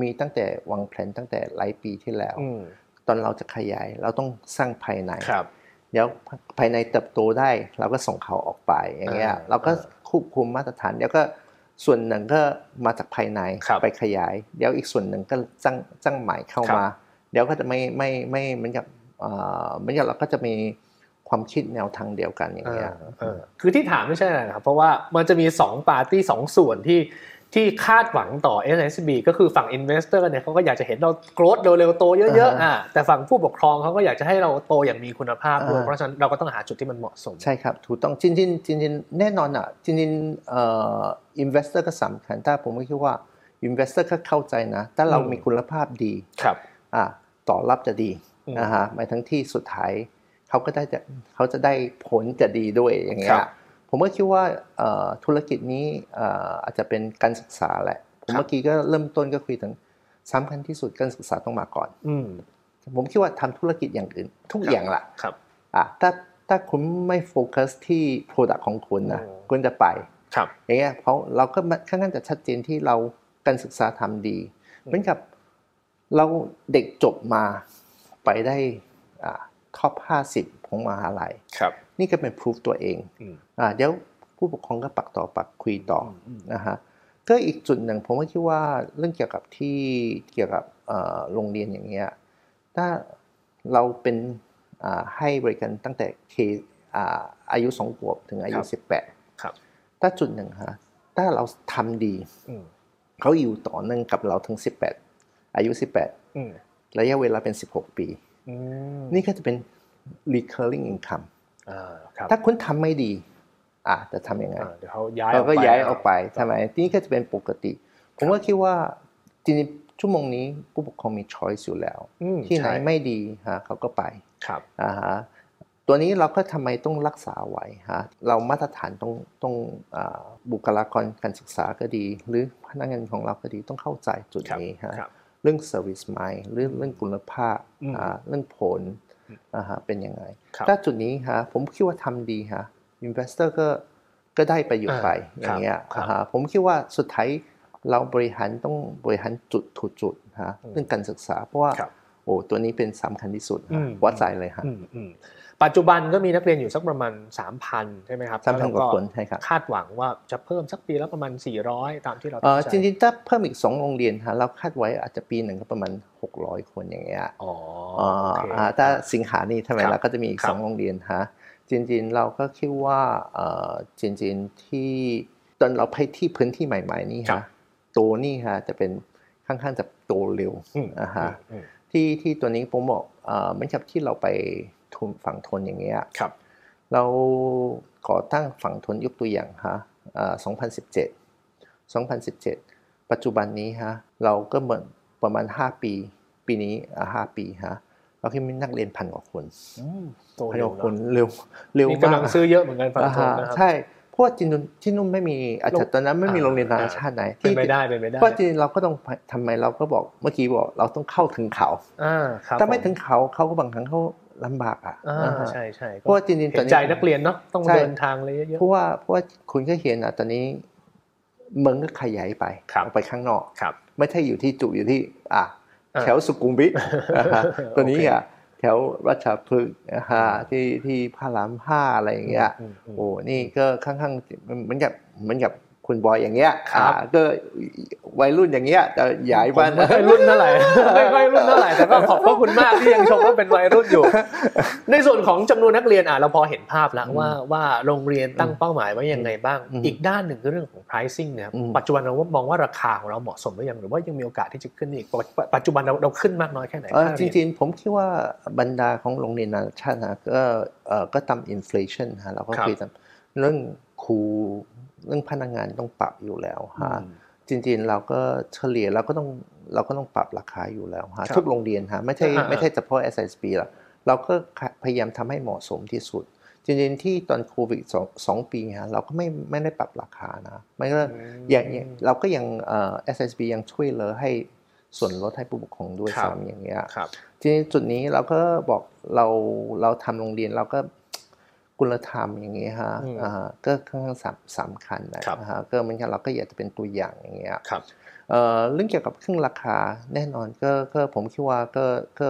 มีตั้งแต่วางแผนตั้งแต่หลายปีที่แล้วอืมตอนเราจะขยายเราต้องสร้างภายในครับเดี๋ยวภายในเติบโตได้เราก็ส่งเขาออกไปอย่างเงี้ยอ่าเราก็ควบคุมมาตรฐานเดี๋ยวก็ ส่วนหนึ่งก็มาจากภายในครับไปขยาย เดี๋ยวอีกส่วนหนึ่งก็จ้างจ้างใหม่เข้าครับมา เดี๋ยวก็จะไม่ไม่ไม่เหมือนกับอ่าเหมือนกับเราก็จะมีความคิดแนวทางเดียวกันอย่างเงี้ยเออคือที่ถามไม่ใช่อะไรนะครับเพราะว่ามันจะมี2ปาร์ตี้สองส่วนที่ ที่คาดหวังต่อ SSB ก็คือฝั่ง Investor เนี่ยเขาก็อยากจะเห็นเราโกรธเร็วๆโตเยอะอ่าๆอ่าแต่ฝั่งผู้ปกครองเขาก็อยากจะให้เราโตอย่างมีคุณภาพด้วยอ่าเพราะฉะนั้นเราก็ต้องหาจุดที่มันเหมาะสม ใช่ครับ ถูกต้องจริงๆจริงๆแน่นอนอะจริงๆเอ่อ investor ก็สำคัญแต่ผมก็คิดว่า investor ก็เข้าใจนะ ถ้าเราอืมมีคุณภาพดีครับอะต่อรับจะดีอืมนะฮะหมายถึงที่สุดท้ายเขาก็ได้จะเขาจะได้ผลจะดีด้วยอย่างเงี้ครัยบ ผมก็คิดว่าเอ่อธุรกิจนี้เอ่ออาจจะเป็นการศึกษาแหละผมครับเมื่อกี้ก็เริ่มต้นก็คุยถึงสำคัญที่สุดการศึกษาต้องมาก่อนอืมผมคิดว่าทำธุรกิจอย่างอื่น ทุกครับอย่างละครับอะถ้าถ้าคุณไม่โฟกัสที่ Product ของคุณนะโอ้คุณจะไปครับอย่างเงี้ยเพราะเราก็ค่อนข้างจะชัดเจนที่เราการศึกษาทำดีอืมเหมือนกับเราเด็กจบมาไปได้ ท็อปห้าสิบของมหาลัยครับนี่ก็เป็นพิสูจตัวเองอืมอ่าเดี๋ยวผู้ปกครองก็ปักต่อปักคุยต่ออืมนะฮะก็อีกจุดหนึ่งผมก็คิดว่าเรื่องเกี่ยวกับที่เกี่ยวกับเอ่อโรงเรียนอย่างเงี้ยถ้าเราเป็นอ่าให้บริการตั้งแต่เคอ่าอายุสองขวบถึงอายุครับสิบแปดครับถ้าจุดหนึ่งฮะถ้าเราทำดีอืมเขาอยู่ต่อเนื่องกับเราถึง18อายุอืม18ระยะเวลาเป็น16ปีอืม นี่ก็จะเป็น recurring income อ่าครับถ้าคุณทำไม่ดีอะจะทำยังไงอ่าเดี๋ยวเขาย้ายเราก็ออกไปย้ายออกไปใช่ไหมนี่ก็จะเป็นปกติ ผมว่าคิดว่าจริงๆชั่วโมงนี้ผู้ปกครองมี choice อยู่แล้วอืมที่ไหนใช่ไม่ดีฮะเขาก็ไปครับอ่าฮะตัวนี้เราก็ทำไมต้องรักษาไว้ฮะเรามาตรฐานต้องต้องอ่าบุคลากรการศึกษาก็ดี หรือพนักงานของเราก็ดีต้องเข้าใจจุดครับนี้ฮะครับ เรื่อง service mind เรื่องเรื่องคุณภาพอืมอ่าเรื่องผลอืมอ่าฮะเป็นยังไงครับถ้าจุดนี้ฮะผมคิดว่าทำดีฮะ investor ก็ก็ได้ประโยชน์ไปอ่าอย่างเงี้ยครับอ่าฮะผมคิดว่าสุดท้ายเราบริหารต้องบริหารจุดถูกจุดฮะอืมเรื่องการศึกษาเพราะว่าครับโอ้ตัวนี้เป็นสำคัญที่สุดอืฮะมวัดใจเลยฮะอืมอืม ปัจจุบันก็มีนักเรียนอยู่สักประมาณ 3,000 ใช่ไหมครับสามพันกว่าแล้วคนใช่ครับคาดหวังว่าจะเพิ่มสักปีละประมาณ 400 ตามที่เราเอ่อตั้งจใจริงๆถ้าเพิ่มอีก 2 โรงเรียนฮะเราคาดไว้อาจจะปีหนึ่งก็ประมาณ 600 คนอย่างเงี้ยอ๋ออ่โอเคาถ้าสิงหานี่ทำไมครับเราก็จะมีอีกครับสองโรงเรียนฮะจริงๆเราก็คิดว่าเอ่อจริงๆที่ตอนเราไปที่พื้นที่ใหม่ ๆ นี่ครัฮะบโตนี่ฮะจะเป็นค่อนข้างจะโตเร็วอืมอ่าฮะอืมที่ที่ตัวนี้ผมบอกเอ่อเหมือนกับที่เราไปทุน ฝั่งทนอย่างเงี้ยครับ เราก่อตั้งฝั่งทนยกตัวอย่างฮะเอ่อ2017 2017 ปัจจุบันนี้ฮะเราก็เหมือนประมาณ 5 ปี ปีนี้อ่าห้าปีฮะเราคิดมีนักเรียนพันกว่าคนอืมโตพันเร็กวว่าคนเนอะเร็วเร็วมีมากกำลังซื้อเยอะเหมือนกันฝั่งอ่าทนฮะนะครับใช่เพราะว่าที่นู่นที่นู่นไม่มีอาจจะตอนนั้นไม่มีอ่าโรงเรียนนานาชาติไหนเป็นที่ไปได้เป็นไปได้เพราะจริงๆเราก็ต้องทำไมเราก็บอกเมื่อกี้บอกเราต้องเข้าถึงเขาอ่าครับถ้าไม่ผถึงเขาเขาก็บางครั้งเขา ลำบากอะอ่าอ่าฮะใช่ใช่เพราะว่าจริงๆตเห็อนนนี้ใจนักเรียนเนาะต้องใช่เดินทางเลยเยอะเพราะว่าเพราะว่าคุณก็เห็นอะตอนนี้เมืองก็ขยายไปครับออกไปข้างนอกๆครับ ไม่ใช่อยู่ที่จุอยู่ที่ อะอ่าแถวสุขุมวิทอ่าฮะตัวนี้โอเคอะแถวรัชพฤกษ์นะฮะที่ที่พระรามห้าอะไรอย่างเงี้ยอืมอืมโอ้นี่ก็ข้างๆเหมือนกับเหมือนกับ คุณบอยอย่างเงี้ยครับอ่าก็วัยรุ่นอย่างเงี้ยแต่ย้ายผมบ้านไม่ค่อยรุ่นเท่าไหร่ไม่ค่อยรุ่นเท่าไหร่แต่ก็ขอบพระคุณมากที่ยังชมว่าเป็นวัยรุ่นอยู่ ในส่วนของจำนวนนักเรียนอะเราพอเห็นภาพแล้วอืมว่าว่าโรงเรียนตั้งเป้าหมายไว้ยังไงบ้างอืมอีกด้านหนึ่งคือเรื่องของ pricing เนี่ยครับอืมปัจจุบันเรามองว่าราคาของเราเหมาะสมหรือยังหรือว่ายังมีโอกาสที่จะขึ้นอีกปัจปัจจุบันเราเราขึ้นมากน้อยแค่ไหนเอ่อค่าจเยนริงๆผมคิดว่าบรรดาของโรงเรียนนานาชาตินะก็เอ่อก็ตามอินฟลชันฮะเราก็ครับคุยกันเรื่องครู เรื่องพนักงานต้องปรับอยู่แล้วฮะอืมจริงๆเราก็เฉลี่ยเราก็ต้องเราก็ต้องปรับราคาอยู่แล้วฮะครับทุกโรงเรียนฮะไม่ใช่อ่าๆไม่ใช่เฉพาะ SSB หรอกเราก็พยายามทำให้เหมาะสมที่สุด จริงๆที่ตอนโควิดสองสองปีฮะเราก็ไม่ไม่ได้ปรับราคานะไม่ก็อย่างอย่างเราก็ยังเอ่อ SSB ยังช่วยเหลือให้ส่วนลดให้ผู้ปกครองด้วยครับซ้ำอย่างเงี้ยครับทีนี้จุดนี้เราก็บอกเราเราทำโรงเรียนเราก็ คุณธรรมอย่างเงี้ยฮะอืมอ่าก็ค่อนข้างสำสำคัญนะครับฮะก็เหมือนกันเราก็อยากจะเป็นตัวอย่างอย่างเงี้ยครับเอ่อเรื่องเกี่ยวกับเครื่องราคาแน่นอนก็ก็ผมคิดว่าก็ก็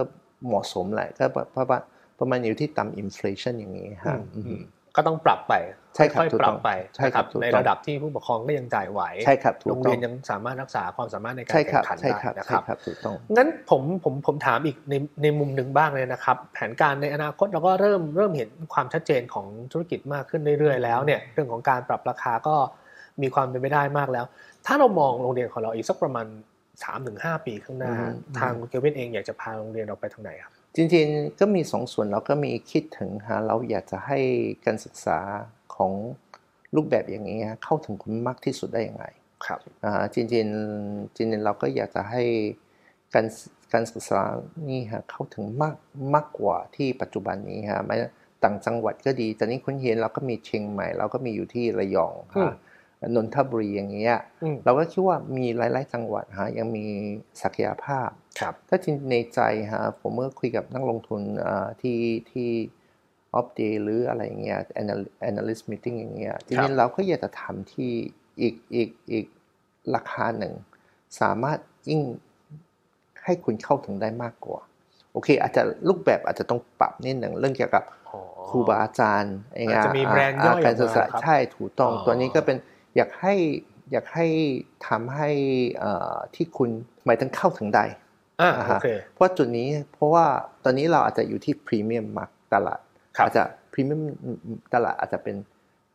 เหมาะสมแหละก็ประประมาณประมาณอยู่ที่ต่ำอินฟลชันอย่างงี้ฮะอืมอืม ก็ต้องปรับไปใช่ครับค่อยถูกๆปต้รัอบงไปใช่ครับนะถูกในต้องระดับที่ผู้ปกครองก็ยังจ่ายไหวใช่ครับถูกโรงต้อเรียงนยังสามารถรักษาความสามารถในการใช่คแข่รับงขันใช่ได้ครับนะคใช่รับครับถูกต้องงั้นผมผมผมถามอีกในในมุมหนึ่งบ้างเลยนะครับ แผนการในอนาคตเราก็เริ่มเริ่มเห็นความชัดเจนของธุรกิจมากขึ้นเรื่อยๆแล้วเนี่ยเรื่องของการปรับราคาก็มีความเป็นไปได้มากแล้ว ถ้าเรามองโรงเรียนของเราอีกสักประมาณ3-5 ปีข้างหน้าอืมทางเควินเองอยากจะพาโรงเรียนเราไปทางไหนครับ จริงๆก็มีสองส่วนเราก็มีคิดถึงฮะเราอยากจะให้การศึกษาของรูปแบบอย่างนี้ฮะเข้าถึงคนมากที่สุดได้ยังไงครับอ่าจริงๆจริงๆเราก็อยากจะให้การการศึกษานี่ฮะเข้าถึงมากมากกว่าที่ปัจจุบันนี้ฮะไม่ต่างจังหวัดก็ดีตอนนี้คุณเห็นเราก็มีเชียงใหม่ เราก็มีอยู่ที่ระยองอืมฮะ นนทบุรีอย่างเงี้ยอืมเราก็คิดว่ามีหลาย ๆ จังหวัดฮะยังมีศักยภาพครับถ้าจริงในใจฮะผมเมื่อคุยกับนักลงทุนอ่าที่ที่ Opp Day หรืออะไรอย่างเงี้ย Anal- analyst meeting อย่างเงี้ยจริงๆเราก็อยากจะทำที่อีกอีกอีกราคาหนึ่ง สามารถยิ่งให้คุณเข้าถึงได้มากกว่า โอเค อาจจะรูปแบบอาจจะต้องปรับนิดหนึ่งเรื่องเกี่ยวกับอ๋อครูบาอาจารย์อย่างเงี้ยอาจจะมีแบรนด์ย่อยออกมาการศึกษาครับใช่ถูกต้องอ๋อตัวนี้ก็เป็น อยากให้อยากให้ทำให้เอ่อที่คุณหมายถึงเข้าถึงได้อ่าอ่าโอฮะเคเพราะจุดนี้เพราะว่าตอนนี้เราอาจจะอยู่ที่พรีเมียมมาตลาดครับอาจจะพรีเมียมตลาดอาจจะเป็น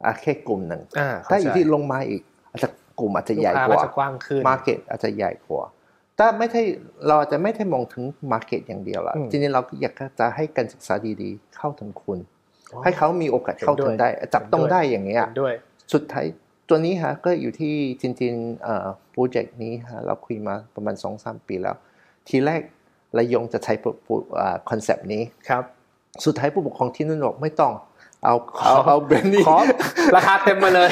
อะแค่กลุ่มหนึ่งอ่าถ้าอยู่ที่เข้ใจลงมาอีกอาจจะกลุ่มอาจจะลูกใหญ่ค้ากก็ว่าจะกว้างขึ้นมาเก็ตอาจจะใหญ่กว่าแต่ไม่ใช่เราอาจจะไม่ได้มองถึง market อย่างเดียวละอืมจริงๆเราอยากจะให้การศึกษาดีๆ เข้าถึงคุณอ๋อให้เขามีโอกาสเข้าถึงได้ จับต้องได้อย่างเงี้ยเห็นด้วยสุดท้าย ตัวนี้ฮะก็อยู่ที่จริงๆเอ่อโปรเจกต์นี้ฮะเราคุยมาประมาณ2อสปีแล้ว ทีแรกระยองจะใช้คอนเซปต์นี้ครับ สุดท้ายผู้ปกครองที่นั่นบอกไม่ต้อง เอาเอาเอาแบรนด์นี้ขอราคาเต็มมาเลย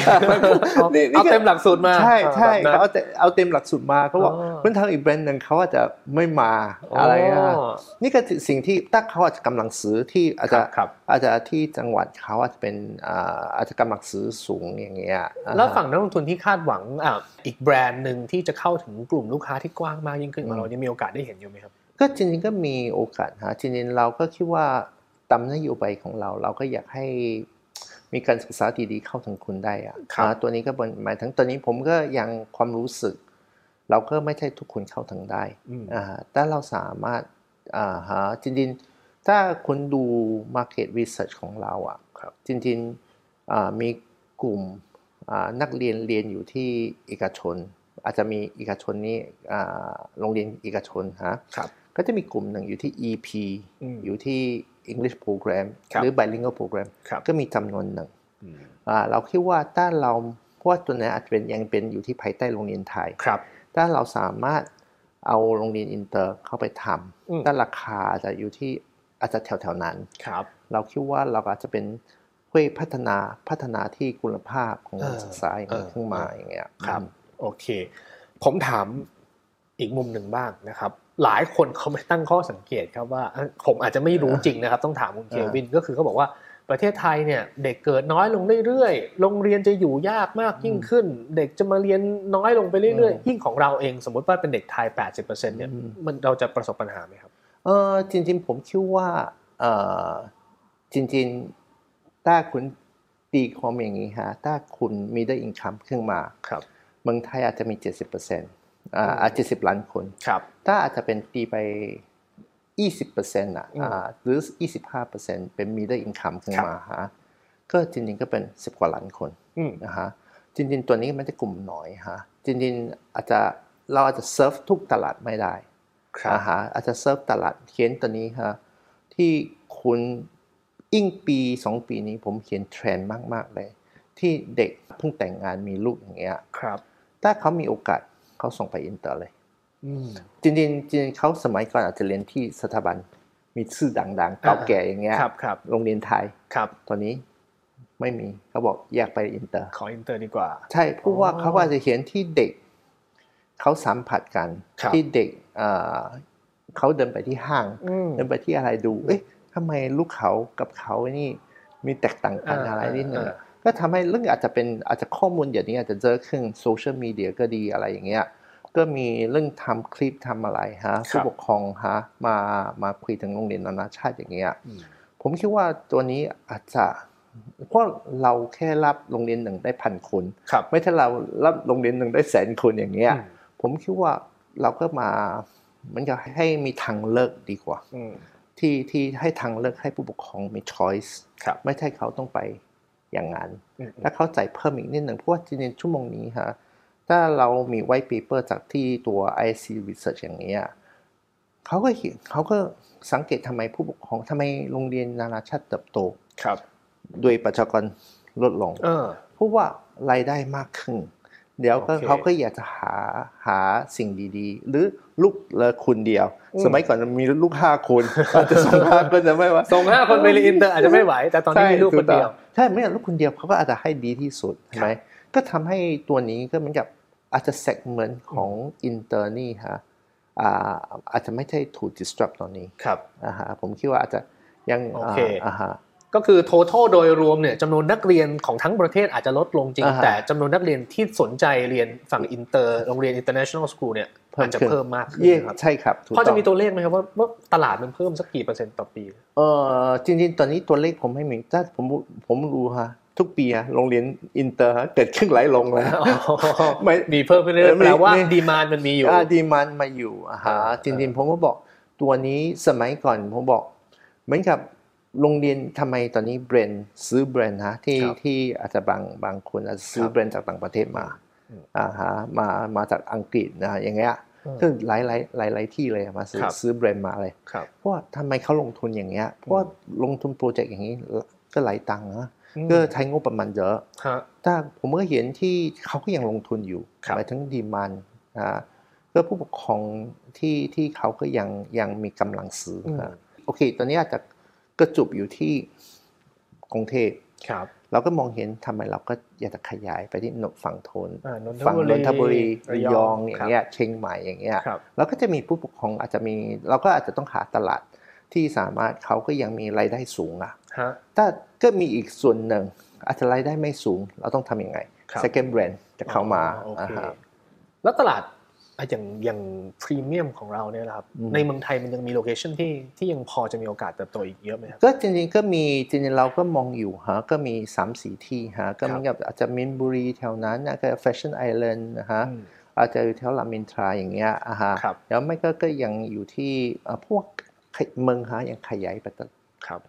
เอานี่นี่เอาเต็มหลักสูตรมาใช่ใช่แบบนั้นเขาเอาแต่เอาเต็มหลักสูตรมาเขาบอกอ๋อเพื่อนทางอีกแบรนด์หนึ่งเขาอาจจะไม่มาอะไรอะอ๋อนี่ก็สิ่งที่ถ้าเขาอาจจะกำลังซื้อที่อาจจะครับอาจจะที่จังหวัดเขาอาจจะเป็นอ่าอาจจะกำลังซื้อสูงอย่างเงี้ยอ่าแล้วฝั่งนักลงทุนที่คาดหวังอะอีกแบรนด์หนึ่งที่จะเข้าถึงกลุ่มลูกค้าที่กว้างมากยิ่งขึ้นของเรายังมีโอกาสได้เห็นอยู่ไหมครับก็จริงๆก็มีโอกาสฮะจริงๆเราก็คิดว่า ตามนโยบายของเรา เราก็อยากให้มีการศึกษาดีๆเข้าถึงคุณได้อะครับอ่าตัวนี้ก็เป็นหมายถึงตอนนี้ผมก็ยังความรู้สึก เราก็ไม่ใช่ทุกคนเข้าถึงได้อืมอ่าแต่เราสามารถอ่าฮะจริงๆ ถ้าคุณดู market research ของเราอะครับจริงๆอ่ามีกลุ่มอ่านักเรียนเรียนอยู่ที่เอกชน อาจจะมีเอกชนนี้อ่าโรงเรียนเอกชนฮะครับก็จะมีกลุ่มหนึ่งอยู่ที่ EP อืมอยู่ที่ English Program ครับหรือ Bilingual Program ครับก็มีจำนวนหนึ่งอืมอ่าเราคิดว่าถ้าเราเพราะว่าตัวนี้อาจจะเป็นยังเป็นอยู่ที่ภายใต้โรงเรียนไทยครับถ้าเราสามารถเอาโรงเรียนอินเตอร์เข้าไปอืมทำถ้าราคาอาจจะอยู่ที่อาจจะแถวๆนั้นครับ เราคิดว่าเราอาจจะเป็นเพื่อพัฒนาพัฒนาที่คุณภาพของการศึกษาเอออย่างนี้เออขึ้นมาเออออย่างเงี้ยครับ โอเค ผมถามอีกมุมหนึ่งบ้างนะครับ หลายคนเขาไม่ตั้งข้อสังเกตครับว่าเอ้ยผมอาจจะไม่รู้จริงนะครับ ต้องถามคุณเควินก็คือเขาบอกว่าประเทศไทยเนี่ยเด็กเกิดน้อยลงเรื่อยๆ โรงเรียนจะอยู่ยากมากยิ่งขึ้น เด็กจะมาเรียนน้อยลงไปเรื่อยๆ ยิ่งของเราเองสมมติว่าเป็นเด็กไทย 80%เนี่ยมันเราจะประสบปัญหาไหมครับเออจริง ๆ ผมคิดว่าเออจริงๆถ้าคุณตีความอย่างนี้ฮะถ้าคุณมีได้อินคัมขึ้นมาครับเมืองไทยอาจจะมี 70%อ่า อาจจะ70ล้านคนครับถ้าอาจจะเป็นตีไป20%อะอืมอ่าหรือ25%เป็นมีได้อินคัมขึ้นมาฮะก็จริงๆก็เป็น10กว่าล้านคนอืมนะฮะจริงๆตัวนี้ไม่ได้กลุ่มน้อยฮะจริงๆอาจจะเราอาจจะเซิร์ฟทุกตลาดไม่ได้ครับอ่าฮะอาจจะเซิร์ฟตลาดเขียนตัวนี้ฮะที่คุณยิ่งปีสองปีนี้ผมเห็นเทรนด์มาก ๆ เลย ที่เด็กเพิ่งแต่งงานมีลูกอย่างเงี้ยครับ ถ้าเขามีโอกาส เขาส่งไปอินเตอร์เลยอืมจริงๆจริงๆเขาสมัยก่อนอาจจะเรียนที่สถาบันมีชื่อดังๆเก่าแก่อย่างเงี้ยครับครับโรงเรียนไทยครับ ตอนนี้ไม่มีเขาบอกแยกไปอินเตอร์ ขออินเตอร์ดีกว่า ใช่เพราะว่าอ๋อเขาอาจจะเห็นที่เด็กเขาสัมผัสกันครับที่เด็กเอ่อเขาเดินไปที่ห้างอืมเดินไปที่อะไรดู เอ๊ะทำไมลูกเขากับเขานี่มีแตกต่างกันอ่าอะไรนิดนึงอ่าก็ทำให้เรื่องอาจจะเป็นอาจจะข้อมูลอย่างนี้อาจจะเจอขึ้นโซเชียลมีเดียก็ดีอะไรอย่างเงี้ย ก็มีเรื่องทำคลิปทำอะไรฮะผู้ปกครองฮะมามาคุยถึงโรงเรียนนานาชาติอย่างเงี้ยอืมผมคิดว่าตัวนี้อาจจะเพราะเราแค่รับโรงเรียนหนึ่งได้พันคนครับไม่ใช่เรารับโรงเรียนหนึ่งได้แสนคนอย่างเงี้ยอืมผมคิดว่าเราก็มามันจะให้มีทางเลือกดีกว่าอืมที่ที่ให้ทางเลือกให้ผู้ปกครองมี choice ครับไม่ใช่เขาต้องไปอย่างนั้นอืมถ้าเข้าใจเพิ่มอีกนิดหนึ่งเพราะว่าจริงๆชั่วโมงนี้ฮะ ถ้าเรามี white paper จากที่ตัว IC research อย่างเงี้ยเขาก็เห็นเขาก็สังเกตทำไมผู้ปกครองทำไมโรงเรียนนานาชาติเติบโตครับโดยประชากรลดลงเออเพราะว่ารายได้มากขึ้นเดี๋ยวก็โอเคเขาก็อยากจะหาหาสิ่งดีๆ หรือลูกละคนเดียวอืมสมัยก่อนมีลูกห้าคนอาจจะสองห้าคนจะไม่ว่าส่งห้าคนไปเรียนอินเตอร์อาจจะไม่ไหว แต่ตอนนี้มีลูกคนเดียวใช่ไม่ลูกคนเดียวเขาก็อาจจะให้ดีที่สุดใช่ไหม ก็ทำให้ตัวนี้ก็เหมือนกับอาจจะ segment ของอินเตอร์นี่ฮะอ่าอาจจะไม่ใช่ถูก disrupt ตอนนี้ครับอ่าฮะผมคิดว่าอาจจะยังโอเคอ่าฮะก็คือ total โดยรวมเนี่ยจำนวนนักเรียนของทั้งประเทศอาจจะลดลงจริงอ่าฮะแต่จำนวนนักเรียนที่สนใจเรียนฝั่งอินเตอร์โรงเรียน international school เนี่ยเพิ่มอาจจะขึ้นเพิ่มมากขึ้นเย่นะครับใช่ครับถูกพอต้จะองมีตัวเลขไหมครับว่าว่าตลาดมันเพิ่มสักกี่เปอร์เซ็นต์ต่อปีเออจริงๆ ตอนนี้ตัวเลขผมไม่มีถ้าผมผมรู้ฮะ ทุกปีอะโรงเรียนอินเตอร์ฮะเกิดขึ้นหลายโรงแล้วไม่มีเพิ่มขึ้นเรื่อยเออๆไม่แปลว่าไม่ demand มันมีอยู่อ่า demand มาอยู่อ่าฮะอ่าจริงๆผมก็บอกตัวนี้สมัยก่อนผมบอก เหมือนกับโรงเรียนทำไมตอนนี้แบรนด์ซื้อแบรนด์ฮะที่ครับที่อาจจะบางบางคนอาจจะซื้อครับแบรนด์จากต่างประเทศมาอืมอ่าฮะมามาจากอังกฤษนะอย่างเงี้ยอืมซึ่งหลายหลายหลายหลายที่เลยมาซื้อครับซื้อแบรนด์มาเลยครับเพราะว่าทำไมเขาลงทุนอย่างเงี้ยเพราะว่าลงทุนโปรเจกต์อย่างนี้ก็หลายตังค์นะอืม ก็ใช้งบประมาณเยอะฮะถ้าผมก็เห็นที่เขาก็ยังลงทุนอยู่ครับหมายถึงดีมันนะก็ผู้ปกครองที่ที่เขาก็ยังยังมีกำลังซื้ออมนะโอเค ตอนนี้อาจจะกระจุบอยู่ที่กรุงเทพครับเราก็มองเห็นทำไมเราก็อยากจะขยายไปที่นฝั่งทนอ่านนทฝั่งบุนรีนทบุรีระระยยอองงอย่างเงี้ยเชียงใหม่อย่างเงี้ยครับเราก็จะมีผู้ปกครองอาจจะมีเราก็อาจจะต้องหาตลาด ที่สามารถเขาก็ยังมีรายได้สูงอะฮะถ้าก็มีอีกส่วนหนึ่งอาจจะรายได้ไม่สูง เราต้องทำยังไงครับ second brand จะเข้ามาอ๋อโออ่าฮะแล้วตลาดอะอย่างอย่างพรีเมียมของเราเนี่ยนะครับอืมในเมืองไทยมันยังมี location ที่ที่ยังพอจะมีโอกาสเติบโตอีกเยอะไหมครับก็จริงๆก็มีจริงๆเราก็มองอยู่ฮะก็มีสามสี่ที่ฮะก็เหมือนกับอาจจะมินบุรีแถวนั้นนะก็แฟชั่นไอแลนด์นะฮะอืมอาจจะอยู่แถวรามอินทราอย่างเงี้ยอ่าฮะครับแล้วไม่ก็ก็ยังอยู่ที่เอ่อพวก เมืองฮะยังขยายไปต่อครับ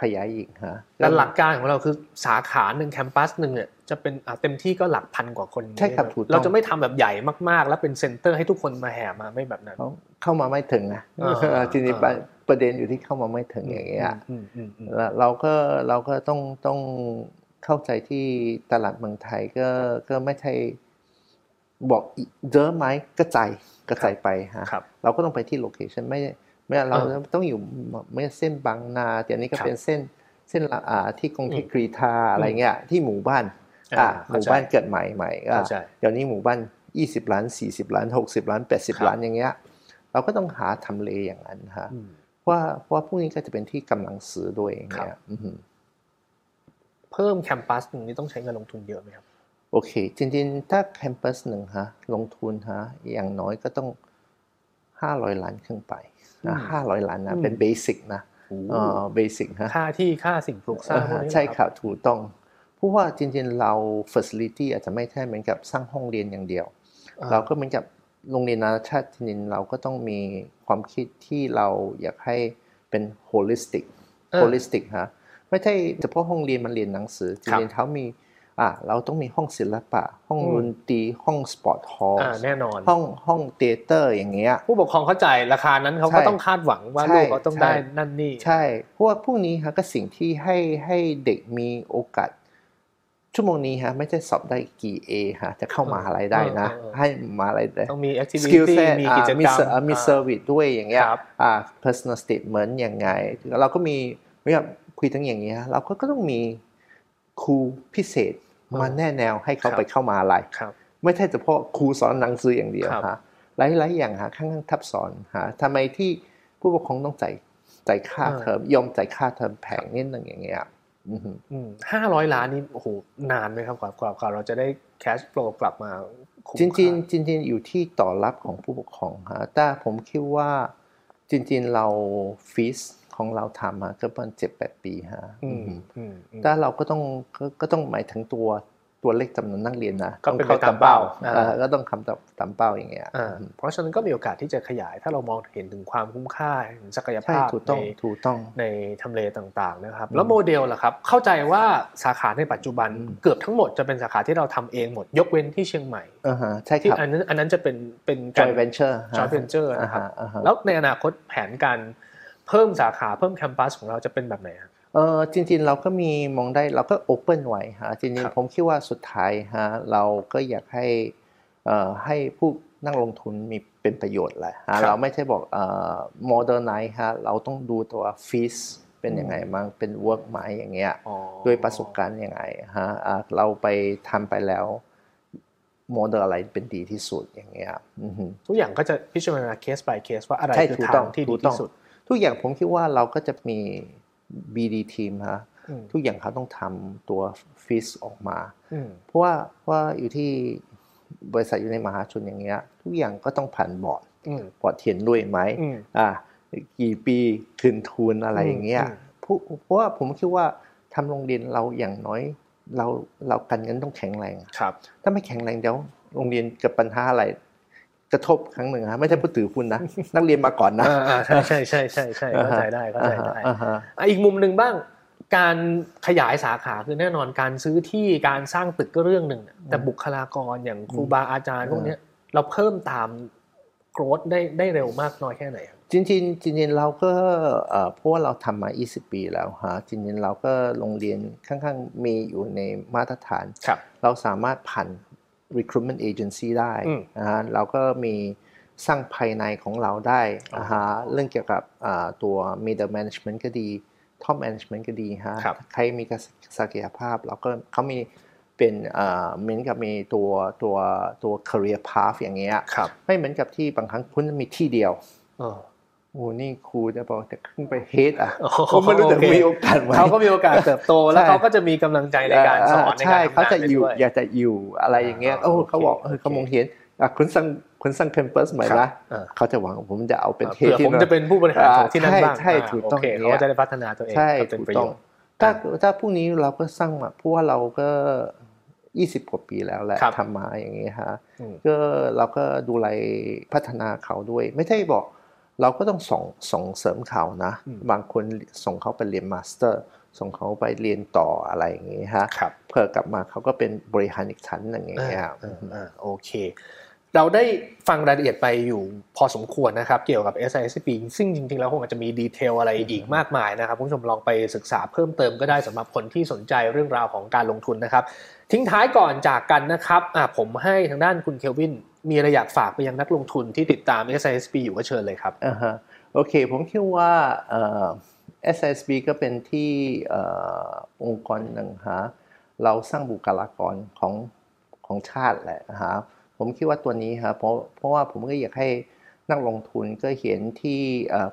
ขยายอีกฮะแต่หลักการของเราคือสาขาหนึ่งแคมปัสหนึ่งเนี่ยจะเป็นอะเต็มที่ก็หลักพันกว่าคนใช่ครับถูกต้องเราจะไม่ทำแบบใหญ่มากๆ แล้วเป็นเซ็นเตอร์ให้ทุกคนมาแห่มาไม่แบบนั้น เขาเข้ามาไม่ถึงนะอ่าจริงๆอ่าประประเด็นอยู่ที่เข้ามาไม่ถึงอย่างเงี้ยอืมอืมอืมแล้วเราก็เราก็ต้องต้องเข้าใจที่ตลาดเมืองไทยก็ก็ไม่ใช่บอกเยอะไหมกระจายกระจายไปฮะครับเราก็ต้องไปที่โลเคชันไม่ ไม่เราเออต้องอยู่ไม่เส้นบางนาเดี๋ยวนี้ก็ครับเป็นเส้นเส้นละอ่าที่กรุงเทพอืมกรีฑาอะไรเงี้ยที่หมู่บ้านอ่าอ่าหเข้ามู่ใจบ้านเกิดใหม่ใหม่อ่าเข้าใจเดี๋ยวนี้หมู่บ้าน 20 ล้าน 40 ล้าน 60 ล้านครับ80 ล้านอย่างเงี้ยเราก็ต้องหาทำเลอย่างนั้นฮะอืมเพราะว่าเพราะว่าพวกนี้ก็จะเป็นที่กำลังซื้อด้วยอย่างครัเงี้บยอือหือเพิ่มแคมปัสหนึ่งนี่ต้องใช้เงินลงทุนเยอะไหมครับโอเค จริงๆ ถ้าแคมปัสหนึ่งฮะลงทุนฮะอย่างน้อยก็ต้อง 500 ล้านขึ้นไป นะอืมห้าร้อยล้านนะอืมเป็นเบสิกนะเอ่อเบสิกฮะค่าที่ค่าสิ่งปลูกสร้างพวกนี้ใช่เหอครับถูกต้องเพราะว่าจริงๆเรา facility อาจจะไม่ใช่เหมือนกับสร้างห้องเรียนอย่างเดียวอ่เราก็เหมือนกับโรงเรียนนานาชาติจริงๆเราก็ต้องมีความคิดที่เราอยากให้เป็น holistic เออ holistic ฮะไม่ใช่เฉพาะห้องเรียนมันเรียนหนังสือจครับริงๆเขามี อะเราต้องมีห้องศิลปะ ห้องอืมดนตรีห้อง sport hall อ่าแน่นอน ห้องห้อง theater อย่างเงี้ย ผู้ปกครองเข้าใจราคานั้นเขาใช่ก็ต้องคาดหวังว่าใช่ลูกเขาต้องใช่ได้นั่นนี่ ใช่เพราะว่าพวกนี้ฮะก็สิ่งที่ให้ให้เด็กมีโอกาส ชั่วโมงนี้ฮะไม่ใช่สอบได้กี่ A ฮะจะเข้ามหาลัยได้นะเออเออให้มหาลัยได้ต้องมีสกิล activity เซ็ตมีกิจกรรมมีเซอร์มีอ่า service ด้วยอย่างเงี้ยครับอ่า personal statement ยังไงเราก็มีเมื่อคุยทั้งอย่างเงี้ยเราก็ก็ต้องมีครูพิเศษ มาแน่แนวให้เขาครับไปเข้ามหาลัยครับไม่ใช่เฉพาะครูสอนหนังสืออย่างเดียวครับฮะหลายๆอย่างฮะข้างๆทับซ้อนฮะทำไมที่ผู้ปกครองต้องจ่ายจ่ายค่าเทอมยอมจ่ายค่าเทอมแพงนิดหนึ่งอย่างเงี้ยอือหือห้าร้อยล้านนี่โอ้โหนานไหมครับกว่ากว่ากว่าเราจะได้ cash flow กลับมาคุ้มจริงค่าๆจริงๆอยู่ที่ต่อรับของผู้ปกครองฮะแต่ผมคิดว่าจริง ๆ เราฟีส ของเราทำมาก็ประมาณเจ็ดแปดปีฮะอือืมมอืมอืมแต่เราก็ต้องก็ก็ต้องหมายถึงตัวตัวเลขจำนวนนักเรียนนะก็เป็นต้องไปตามเป้าอ่าเออก็ต้องทำตามตามเป้าอย่างเงี้ยอ่าเพราะฉะนั้นก็มีโอกาสที่จะขยายถ้าเรามองเห็นถึงความคุ้มค่าเห็นศักยใช่ภาพถูกต้องในถูกต้องในทำเลต่างๆนะครับอืมแล้วโมเดลล่ะครับ เข้าใจว่าสาขาในปัจจุบันอืมเกือบทั้งหมดจะเป็นสาขาที่เราทำเองหมดยกเว้นที่เชียงใหม่อ่าฮะใช่คที่รับอันนั้นอันนั้นจะเป็นเป็นการ joint venture ฮะ joint venture อ่านะครับฮะอ่าฮะแล้วในอนาคตแผนการ เพิ่มสาขาเพิ่ม campus ของเราจะเป็นแบบไหนครับเออจริงๆเราก็มีมองได้เราก็โอเ n นไว้ฮะจริงครับๆผมคิดว่าสุดท้ายฮะเราก็อยากให้เอ่อให้ผู้นักลงทุนมีเป็นประโยชน์แหละฮะเราไม่ใช่บอกเอ่อโมเดิร์นไนฮะเราต้องดูตัว feas เป็นยังไงบ้างเป็น work ไหมอย่างเงี้ยอ๋อด้วยประสบการณ์ยังไงฮะอะเราไปทำไปแล้วโมเดลอะไรเป็นดีที่สุดอย่างเงี้ยอือฮึทุกอย่างก็จะพิจารณาเคส by เคสว่าอะไรใช่คือถูกต้องทางที่ดีถูกต้องที่สุด ทุกอย่างผมคิดว่าเราก็จะมี BD ทีมฮะอืมทุกอย่างเขาต้องทำตัว feas ออกมาอืมเพราะว่าเพราะว่าอยู่ที่บริษัทอยู่ในมหาชนอย่างเงี้ย ทุกอย่างก็ต้องผ่านบอร์ดอืมบอร์ดเทียนด้วยไหมอืมอ่ากี่ปีคืนทุนอะไรอย่างเงี้ยอืมเพราะเพราะว่าผมคิดว่าทำโรงเรียนเราอย่างน้อยเราเรากันเงินต้องแข็งแรงครับ ถ้าไม่แข็งแรงเดี๋ยวโรงเรียนเกิดปัญหาอะไร กระทบครั้งหนึ่งฮะไม่ใช่ผู้ถือหุ้นนะนักเรียนมาก่อนนะอ่าอ่าใช่ใช่ใช่ใช่ใช่เข้าใจได้เข้าใจได้อ่าฮะอะอีกมุมหนึ่งบ้าง การขยายสาขาคือแน่นอนการซื้อที่การสร้างตึกก็เรื่องหนึ่งน่ะแต่บุคลากรอย่างครูบาอาจารย์พวกเนี้ยเราเพิ่มตามโกรธได้ได้เร็วมากน้อยแค่ไหนครับจริงๆจริงๆเราก็เอ่อเพราะว่าเราทำมา 20 ปีแล้วฮะจริงๆเราก็โรงเรียนค่อนข้างมีอยู่ในมาตรฐานครับเราสามารถผ่าน recruitment agency ได้อืมนะฮะเราก็มีสร้างภายในของเราได้นะฮะเรื่องเกี่ยวกับอ่าตัว middle management ก็ดี top management ก็ดีฮะครับใครมีศักยภาพเราก็เขามีเป็นอ่าเหมือนกับมีตัวตัวตัว career path อย่างเงี้ยครับไม่เหมือนกับที่บางครั้งคุณมีที่เดียวเออ โอ้นี่ครูจะบอกจะขึ้นไปเฮดอะโอ้โหผมไม่รู้จะโอเคมีโอกาสไหมเขาก็มีโอกาสเติบโตแล้วใช่เขาก็จะมีกำลังใจในการสอนในใช่การทำเขางานจะไปอยู่ด้วยอยากจะอยู่อะไรอย่างเงี้ยอ่าโอ้โอเคเขาบอกเออโอเคเขามองเห็นอะคุณสร้างคุณสร้างแคมปัสใหม่ครัละบอ่าเขาจะหวังผมจะเอาเป็นเทเผื่อที่ผมจะเป็นผู้บริหารของที่นั่นบ้างใช่ใช่าถูกต้องโอเคอย่างเงี้เขายจะได้พัฒนาตัวเองใช่ก็เป็นถูกประต้โยองชน์ถ้าถ้าพรุ่งนี้เราก็สร้างมาเพราะว่าเราก็20กว่าปีแล้วแหละครับทำมาอย่างเงี้ยฮะอืมก็เราก็ดูแลพัฒนาเขาด้วย ไม่ใช่บอก เราก็ต้องส่งส่งเสริมเขานะอืมบางคนส่งเขาไปเรียน master ส่งเขาไปเรียนต่ออะไรอย่างเงี้ยฮะครับเพื่อกลับมาเขาก็เป็นบริหารอีกชั้นหนึ่งอย่างเงี้ยอ่าอ่าอ่าโอเค เราได้ฟังรายละเอียดไปอยู่พอสมควรนะครับ เกี่ยวกับ SISB ซึ่งจริงๆ แล้วคงอาจจะมี detail อะไรอีกมากมายนะครับคุณผู้ชมลองไปศึกษาเพิ่มเติมก็ได้สำหรับคนที่สนใจเรื่องราวของการลงทุนนะครับ ทิ้งท้ายก่อนจากกันนะครับอะผมให้ทางด้านคุณเคลวิน มีอะไรอยากฝากไปยังนักลงทุนที่ติดตาม SISP อยู่ก็เชิญเลยครับอ่าฮะโอเค ผมคิดว่าเอ่อ SSB ก็เป็นที่อองค์กรหนึ่งฮะเราสร้างบุคลากรของของชาติแหละฮะผมคิดว่าตัวนี้ฮะเพราะเพราะว่าผมก็อยากให้นักลงทุนก็เห็นที่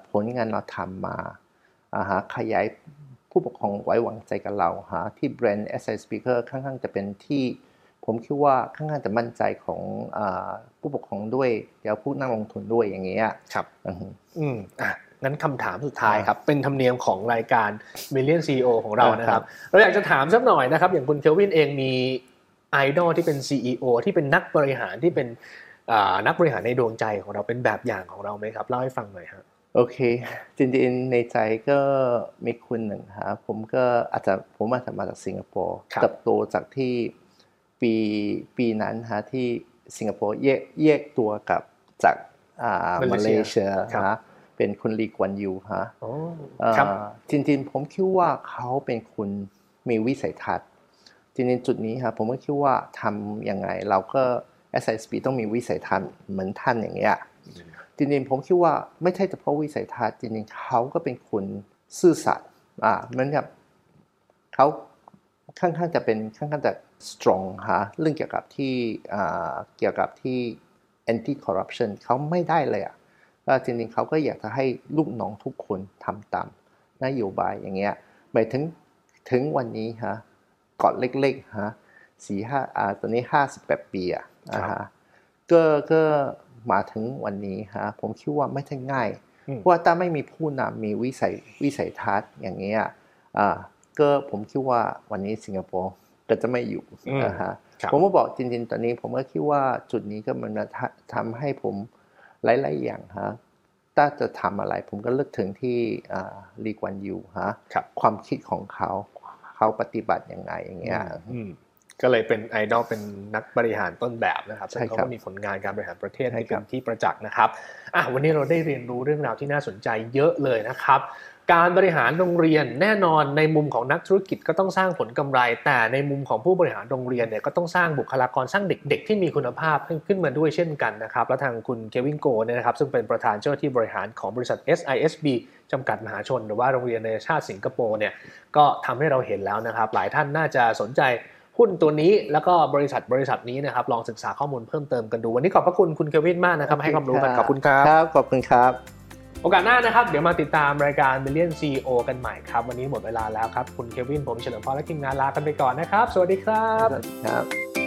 ผลงานเราทำมาฮะขยายผู้ปกครองไว้วางใจกับเราฮะที่แบรนด์ SSB ก็ค่อนข้างจะเป็นที่ ผมคิดว่าค่อนข้างจะมั่นใจของอาผู้ปกครองด้วยเดี๋ยวผู้นักลงทุนด้วยอย่างเงี้ยครับอือฮึอืมอะงั้นคำถามสุดท้ายครับ เป็นธรรมเนียมของรายการ Million CEO ของเรานะครับ เราอยากจะถามสักหน่อยนะครับ อย่างคุณเคลวินเองมีไอดอลที่เป็น CEO ที่เป็นนักบริหารที่เป็นอ่านักบริหารในดวงใจของเราเป็นแบบอย่างของเราไหมครับเล่าให้ฟังหน่อยครับโอเค จริงๆในใจก็มีคุณหนึ่งฮะผมก็อาจจะผมอาจจะมาจากสิงคโปร์ครับเติบโตจากที่ ปีปีนั้นฮะที่สิงคโปร์แยกแยกตัวกับจากอ่ามาเลเซียครับฮะเป็นคุณลีกวนยูฮะอ๋อเอ่อครับจริงๆผมคิดว่าเขาเป็นคนมีวิสัยทัศน์จริงๆจุดนี้ครับผมก็คิดว่าทำยังไงเราก็ SISB ต้องมีวิสัยทัศน์เหมือนท่านอย่างเงี้ยจริงๆผมคิดว่าไม่ใช่เฉพาะวิสัยทัศน์จริงๆเขาก็เป็นคนซื่อสัตย์อ่าเหมือนกับเขาค่อนข้างจะเป็นค่อนข้างจะ strong ฮะเรื่องเกี่ยวกับที่อ่าเกี่ยวกับที่ anti corruption เขาไม่ได้เลยอะก็จริงๆเขาก็อยากจะให้ลูกน้องทุกคนทำตามนโยบายอย่างเงี้ยหมายถึงถึงวันนี้ฮะเกาะเล็กๆฮะสี่ห้าอ่าตอนนี้ห้าสิบแปดปีอะครับอ่าฮะก็ก็มาถึงวันนี้ฮะผมคิดว่าไม่ใช่ง่ายอืมเพราะว่าถ้าไม่มีผู้นำมีวิสัยวิสัยทัศน์อย่างเงี้ยอ่าก็ผมคิดว่าวันนี้สิงคโปร์ ก็จะไม่อยู่อืมนะฮะครับผมก็บอกจริงๆ ตอนนี้ผมก็คิดว่าจุดนี้ก็มันทำทำให้ผมหลายๆอย่างฮะถ้าจะทำอะไรผมก็เลือกถึงที่ลีกวนยูฮะครับความคิดของเขาเขาปฏิบัติยังไงอย่างเงี้ยอืมก็เลยเป็นไอดอลเป็นนักบริหารต้นแบบนะครับใช่ซึ่งครับเขาก็มีผลงานการบริหารประเทศใช่ครับที่เป็บนที่ประจักษ์นะครับอะวันนี้เราได้เรียนรู้เรื่องราวที่น่าสนใจเยอะเลยนะครับ การบริหารโรงเรียนแน่นอนในมุมของนักธุรกิจก็ต้องสร้างผลกำไร แต่ในมุมของผู้บริหารโรงเรียนเนี่ยก็ต้องสร้างบุคลากรสร้างเด็ก ๆ ที่มีคุณภาพขึ้นมาด้วยเช่นกันนะครับและทางคุณเควินโกเนี่ยนะครับซึ่งเป็นประธานเจ้าหน้าที่บริหารของบริษัท SISB จำกัดมหาชน หรือว่าโรงเรียนในชาติสิงคโปร์เนี่ยก็ทำให้เราเห็นแล้วนะครับ หลายท่านน่าจะสนใจหุ้นตัวนี้แล้วก็บริษัทบริษัทนี้นะครับลองศึกษาข้อมูลเพิ่มเติมกันดูวันนี้ขอบพระคุณคุณเควินมากนะครับให้ความรู้กันขอบคุณครับครับขอบคุณครับ อกาสหน้านะครับ เดี๋ยวมาติดตามรายการ Million CEO กันใหม่ครับ วันนี้หมดเวลาแล้วครับ คุณเควินผมเฉลิมพรและทีมงานลากันไปก่อนนะครับ สวัสดีครับ ครับ